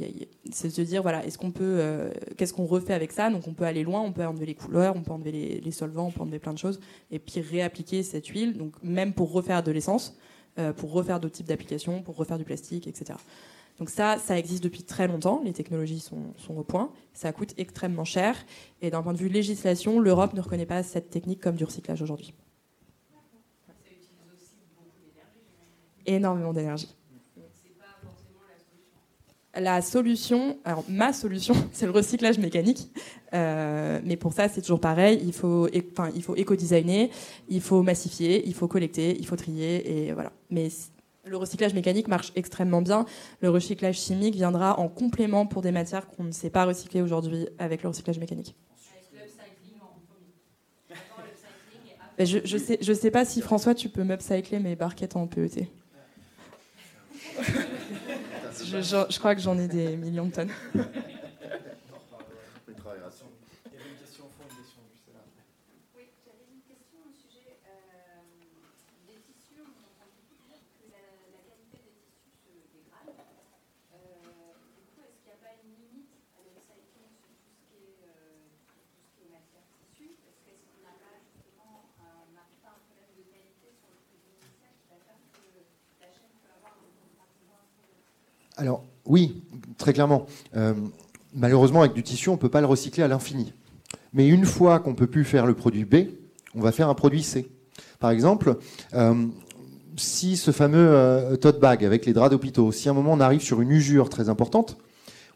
c'est de se dire, voilà, est-ce qu'on peut, euh, qu'est-ce qu'on refait avec ça? Donc on peut aller loin, on peut enlever les couleurs, on peut enlever les, solvants, on peut enlever plein de choses, et puis réappliquer cette huile. Donc même pour refaire de l'essence, euh, pour refaire d'autres types d'applications, pour refaire du plastique, etc. Donc ça, ça existe depuis très longtemps, les technologies sont, au point, ça coûte extrêmement cher, et d'un point de vue législation, l'Europe ne reconnaît pas cette technique comme du recyclage aujourd'hui. Énormément d'énergie. La solution, alors ma solution, (laughs) c'est le recyclage mécanique. Euh, mais pour ça, c'est toujours pareil. Il faut, enfin, il faut éco-designer, il faut massifier, il faut collecter, il faut trier, et voilà. Mais le recyclage mécanique marche extrêmement bien. Le recyclage chimique viendra en complément pour des matières qu'on ne sait pas recycler aujourd'hui avec le recyclage mécanique. Je, je sais, je sais pas si François, tu peux m'upcycler mes barquettes en PET. je, je crois que j'en ai des millions de tonnes. (laughs) Alors, oui, très clairement. Euh, malheureusement, avec du tissu, on ne peut pas le recycler à l'infini. Mais une fois qu'on ne peut plus faire le produit B, on va faire un produit C. Par exemple, euh, si ce fameux euh, tote bag avec les draps d'hôpitaux, si à un moment on arrive sur une usure très importante,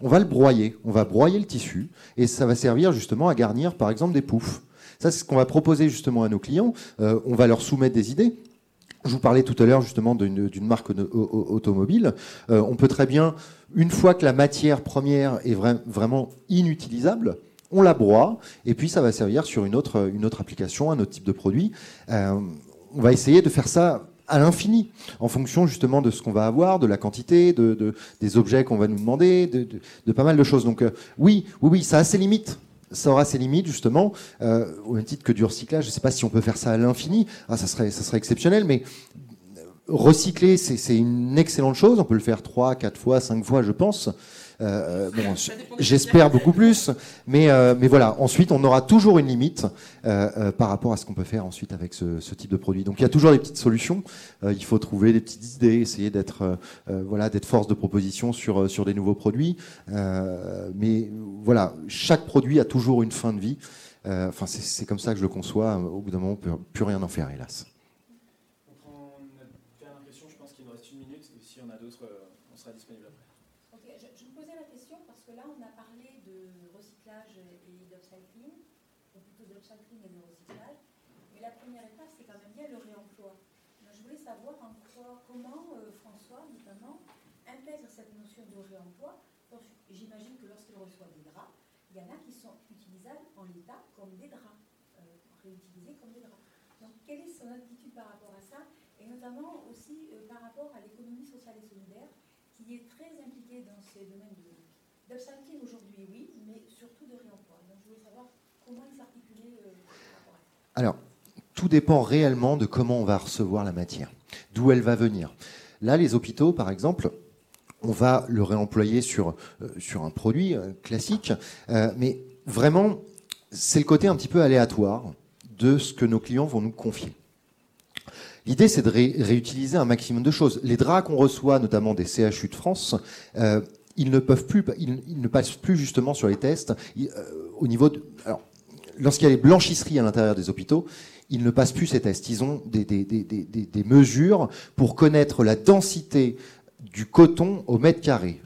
on va le broyer, on va broyer le tissu, et ça va servir justement à garnir par exemple des poufs. Ça, c'est ce qu'on va proposer justement à nos clients. on va leur soumettre des idées. Je vous parlais tout à l'heure justement d'une marque automobile. Euh, on peut très bien, une fois que la matière première est vraiment inutilisable, on la broie et puis ça va servir sur une autre, application, un autre type de produit. Euh, on va essayer de faire ça à l'infini, en fonction justement de ce qu'on va avoir, de la quantité, de, des objets qu'on va nous demander, de, pas mal de choses. Donc euh, oui, oui, oui, ça a ses limites ça aura ses limites justement, euh, au même titre que du recyclage. Je ne sais pas si on peut faire ça à l'infini. Ah, ça serait, ça serait exceptionnel, mais recycler, c'est une excellente chose. On peut le faire trois, quatre fois, cinq fois, je pense. Euh, bon, J'espère beaucoup plus, mais, euh, mais voilà. Ensuite, on aura toujours une limite euh, par rapport à ce qu'on peut faire ensuite avec ce, ce, type de produit. Donc, il y a toujours des petites solutions. Euh, il faut trouver des petites idées, essayer d'être voilà, d'être force de proposition sur sur des nouveaux produits. mais voilà, chaque produit a toujours une fin de vie. Enfin, c'est comme ça que je le conçois. Au bout d'un moment, on peut plus rien en faire, hélas. Quelle est son attitude par rapport à ça Et notamment aussi euh, par rapport à l'économie sociale et solidaire, qui est très impliquée dans ces domaines de d'upcycling aujourd'hui, oui, mais surtout de réemploi. Donc je voulais savoir comment il s'articulait euh, par rapport à ça. Alors, tout dépend réellement de comment on va recevoir la matière, d'où elle va venir. Là, les hôpitaux, par exemple, on va le réemployer sur, euh, sur un produit classique, mais vraiment, c'est le côté un petit peu aléatoire de ce que nos clients vont nous confier. L'idée, c'est de réutiliser un maximum de choses. Les draps qu'on reçoit, notamment des CHU de France, euh, ils ne passent plus justement sur les tests. euh, lorsqu'il y a les blanchisseries à l'intérieur des hôpitaux, ils ne passent plus ces tests. Ils ont des mesures pour connaître la densité du coton au mètre carré.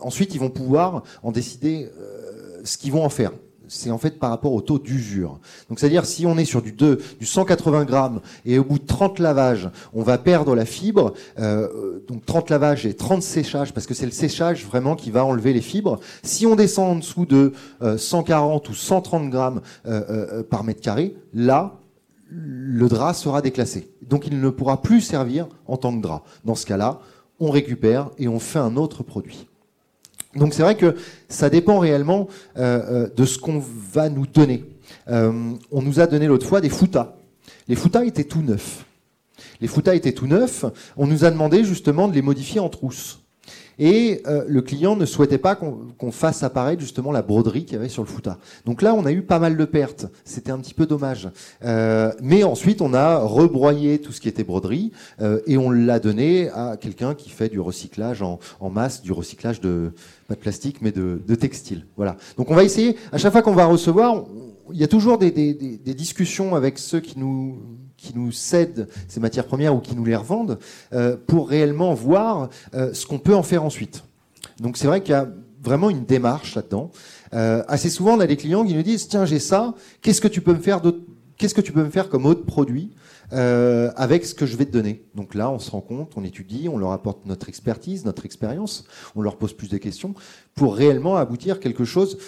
Ensuite, ils vont pouvoir en décider euh, ce qu'ils vont en faire c'est en fait par rapport au taux d'usure. Donc c'est-à-dire si on est sur du 2, du 180 grammes et au bout de 30 lavages, on va perdre la fibre, euh, donc 30 lavages et 30 séchages, parce que c'est le séchage vraiment qui va enlever les fibres. Si on descend en dessous de euh, 140 ou 130 grammes euh, euh, par mètre carré, là, le drap sera déclassé. Donc il ne pourra plus servir en tant que drap. Dans ce cas-là, on récupère et on fait un autre produit. Donc c'est vrai que ça dépend réellement euh, euh, de ce qu'on va nous donner. Euh, on nous a donné l'autre fois des foutas. Les foutas étaient tout neufs. Les foutas étaient tout neufs. On nous a demandé justement de les modifier en trousses. Et euh, le client ne souhaitait pas qu'on qu fasse apparaître justement la broderie qu'il y avait sur le fouta. Donc là, on a eu pas mal de pertes. C'était un petit peu dommage. Euh, mais ensuite, on a rebroyé tout ce qui était broderie euh, et on l'a donné à quelqu'un qui fait du recyclage en, en, masse, du recyclage de pas de plastique, mais de, de textile. Voilà. Donc on va essayer. À chaque fois qu'on va recevoir, il y a toujours des, des, des discussions avec ceux qui nous qui nous cèdent ces matières premières ou qui nous les revendent euh, pour réellement voir euh, ce qu'on peut en faire ensuite. Donc c'est vrai qu'il y a vraiment une démarche là-dedans. Euh, assez souvent, on a des clients qui nous disent tiens j'ai ça, qu'est-ce que tu peux me faire Qu'est-ce que tu peux me faire comme autre produit avec ce que je vais te donner? Donc là, on se rend compte, on étudie, on leur apporte notre expertise, notre expérience, on leur pose plus de questions pour réellement aboutir quelque chose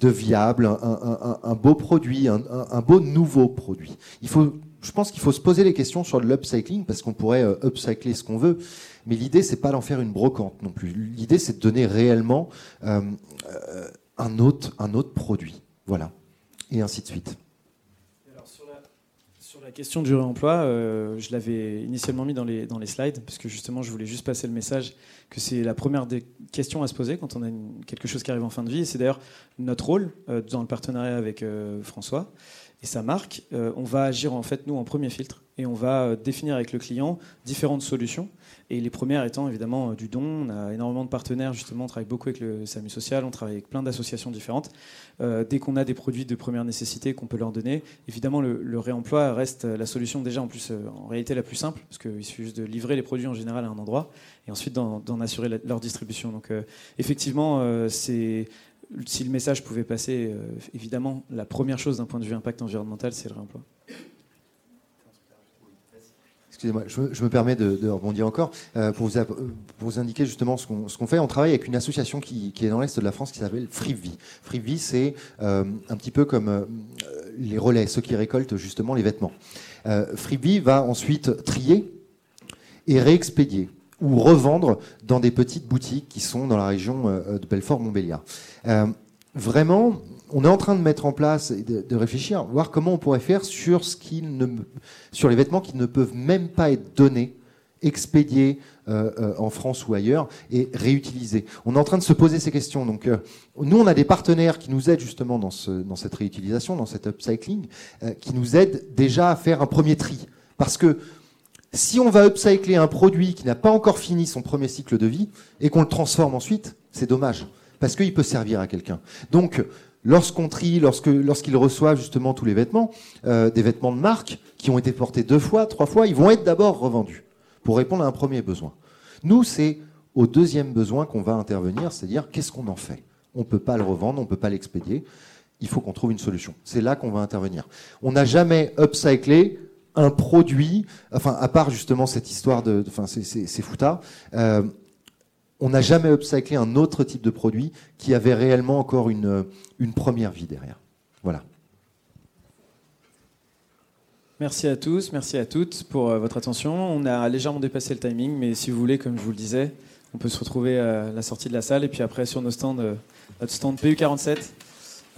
de viable, un, beau produit, un, un, beau nouveau produit. Il faut, je pense qu'il faut se poser les questions sur l'upcycling parce qu'on pourrait euh, upcycler ce qu'on veut, mais l'idée c'est pas d'en faire une brocante non plus. L'idée c'est de donner réellement euh, euh, un autre, un autre produit, voilà, et ainsi de suite. Sur, la, question du réemploi, euh, je l'avais initialement mis dans les, dans les slides, parce que justement, je voulais juste passer le message que c'est la première des questions à se poser quand on a quelque chose qui arrive en fin de vie. C'est d'ailleurs notre rôle euh, dans le partenariat avec euh, François et sa marque. On va agir en fait, nous, en premier filtre, et on va définir avec le client différentes solutions. Et les premières étant évidemment euh, du don. On a énormément de partenaires, justement, on travaille beaucoup avec le SAMU social, on travaille avec plein d'associations différentes. Euh, dès qu'on a des produits de première nécessité qu'on peut leur donner, évidemment, le, réemploi reste la solution déjà en plus, euh, en réalité, la plus simple, parce qu'il suffit juste de livrer les produits en général à un endroit et ensuite d'en assurer leur distribution. Donc, effectivement, si le message pouvait passer, évidemment, la première chose d'un point de vue impact environnemental, c'est le réemploi. Excusez-moi, je, me permets de, rebondir encore euh, pour, vous, pour, vous, indiquer justement ce qu'on qu fait. On travaille avec une association qui, est dans l'est de la France qui s'appelle Frivie. Frivie, c'est euh, un petit peu comme euh, les relais, ceux qui récoltent justement les vêtements. Euh, Frivie va ensuite trier et réexpédier ou revendre dans des petites boutiques qui sont dans la région euh, de Belfort-Montbéliard. Vraiment, on est en train de mettre en place et de, réfléchir, voir comment on pourrait faire sur, ce ne, sur les vêtements qui ne peuvent même pas être donnés expédié euh, euh, en France ou ailleurs et réutilisé. On est en train de se poser ces questions. Donc, euh, nous, on a des partenaires qui nous aident justement dans, ce, dans cette réutilisation, dans cet upcycling, qui nous aident déjà à faire un premier tri. Parce que si on va upcycler un produit qui n'a pas encore fini son premier cycle de vie et qu'on le transforme ensuite, c'est dommage. Parce qu'il peut servir à quelqu'un. Donc, lorsqu'on trie, lorsque, lorsqu'ils reçoivent justement tous les vêtements, des vêtements de marque qui ont été portés deux fois, trois fois, ils vont être d'abord revendus pour répondre à un premier besoin. Nous, c'est au deuxième besoin qu'on va intervenir, c'est-à-dire qu'est-ce qu'on en fait? On ne peut pas le revendre, on ne peut pas l'expédier, il faut qu'on trouve une solution. C'est là qu'on va intervenir. On n'a jamais upcyclé un produit, enfin, à part justement cette histoire de. Enfin, c'est fouta. Euh, on n'a jamais upcyclé un autre type de produit qui avait réellement encore une, une première vie derrière. Voilà. Merci à tous, merci à toutes pour euh, votre attention. On a légèrement dépassé le timing, mais si vous voulez, comme je vous le disais, on peut se retrouver à la sortie de la salle et puis après sur nos stands, euh, notre stand PU47,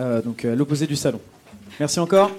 euh, donc à l'opposé du salon. Merci encore.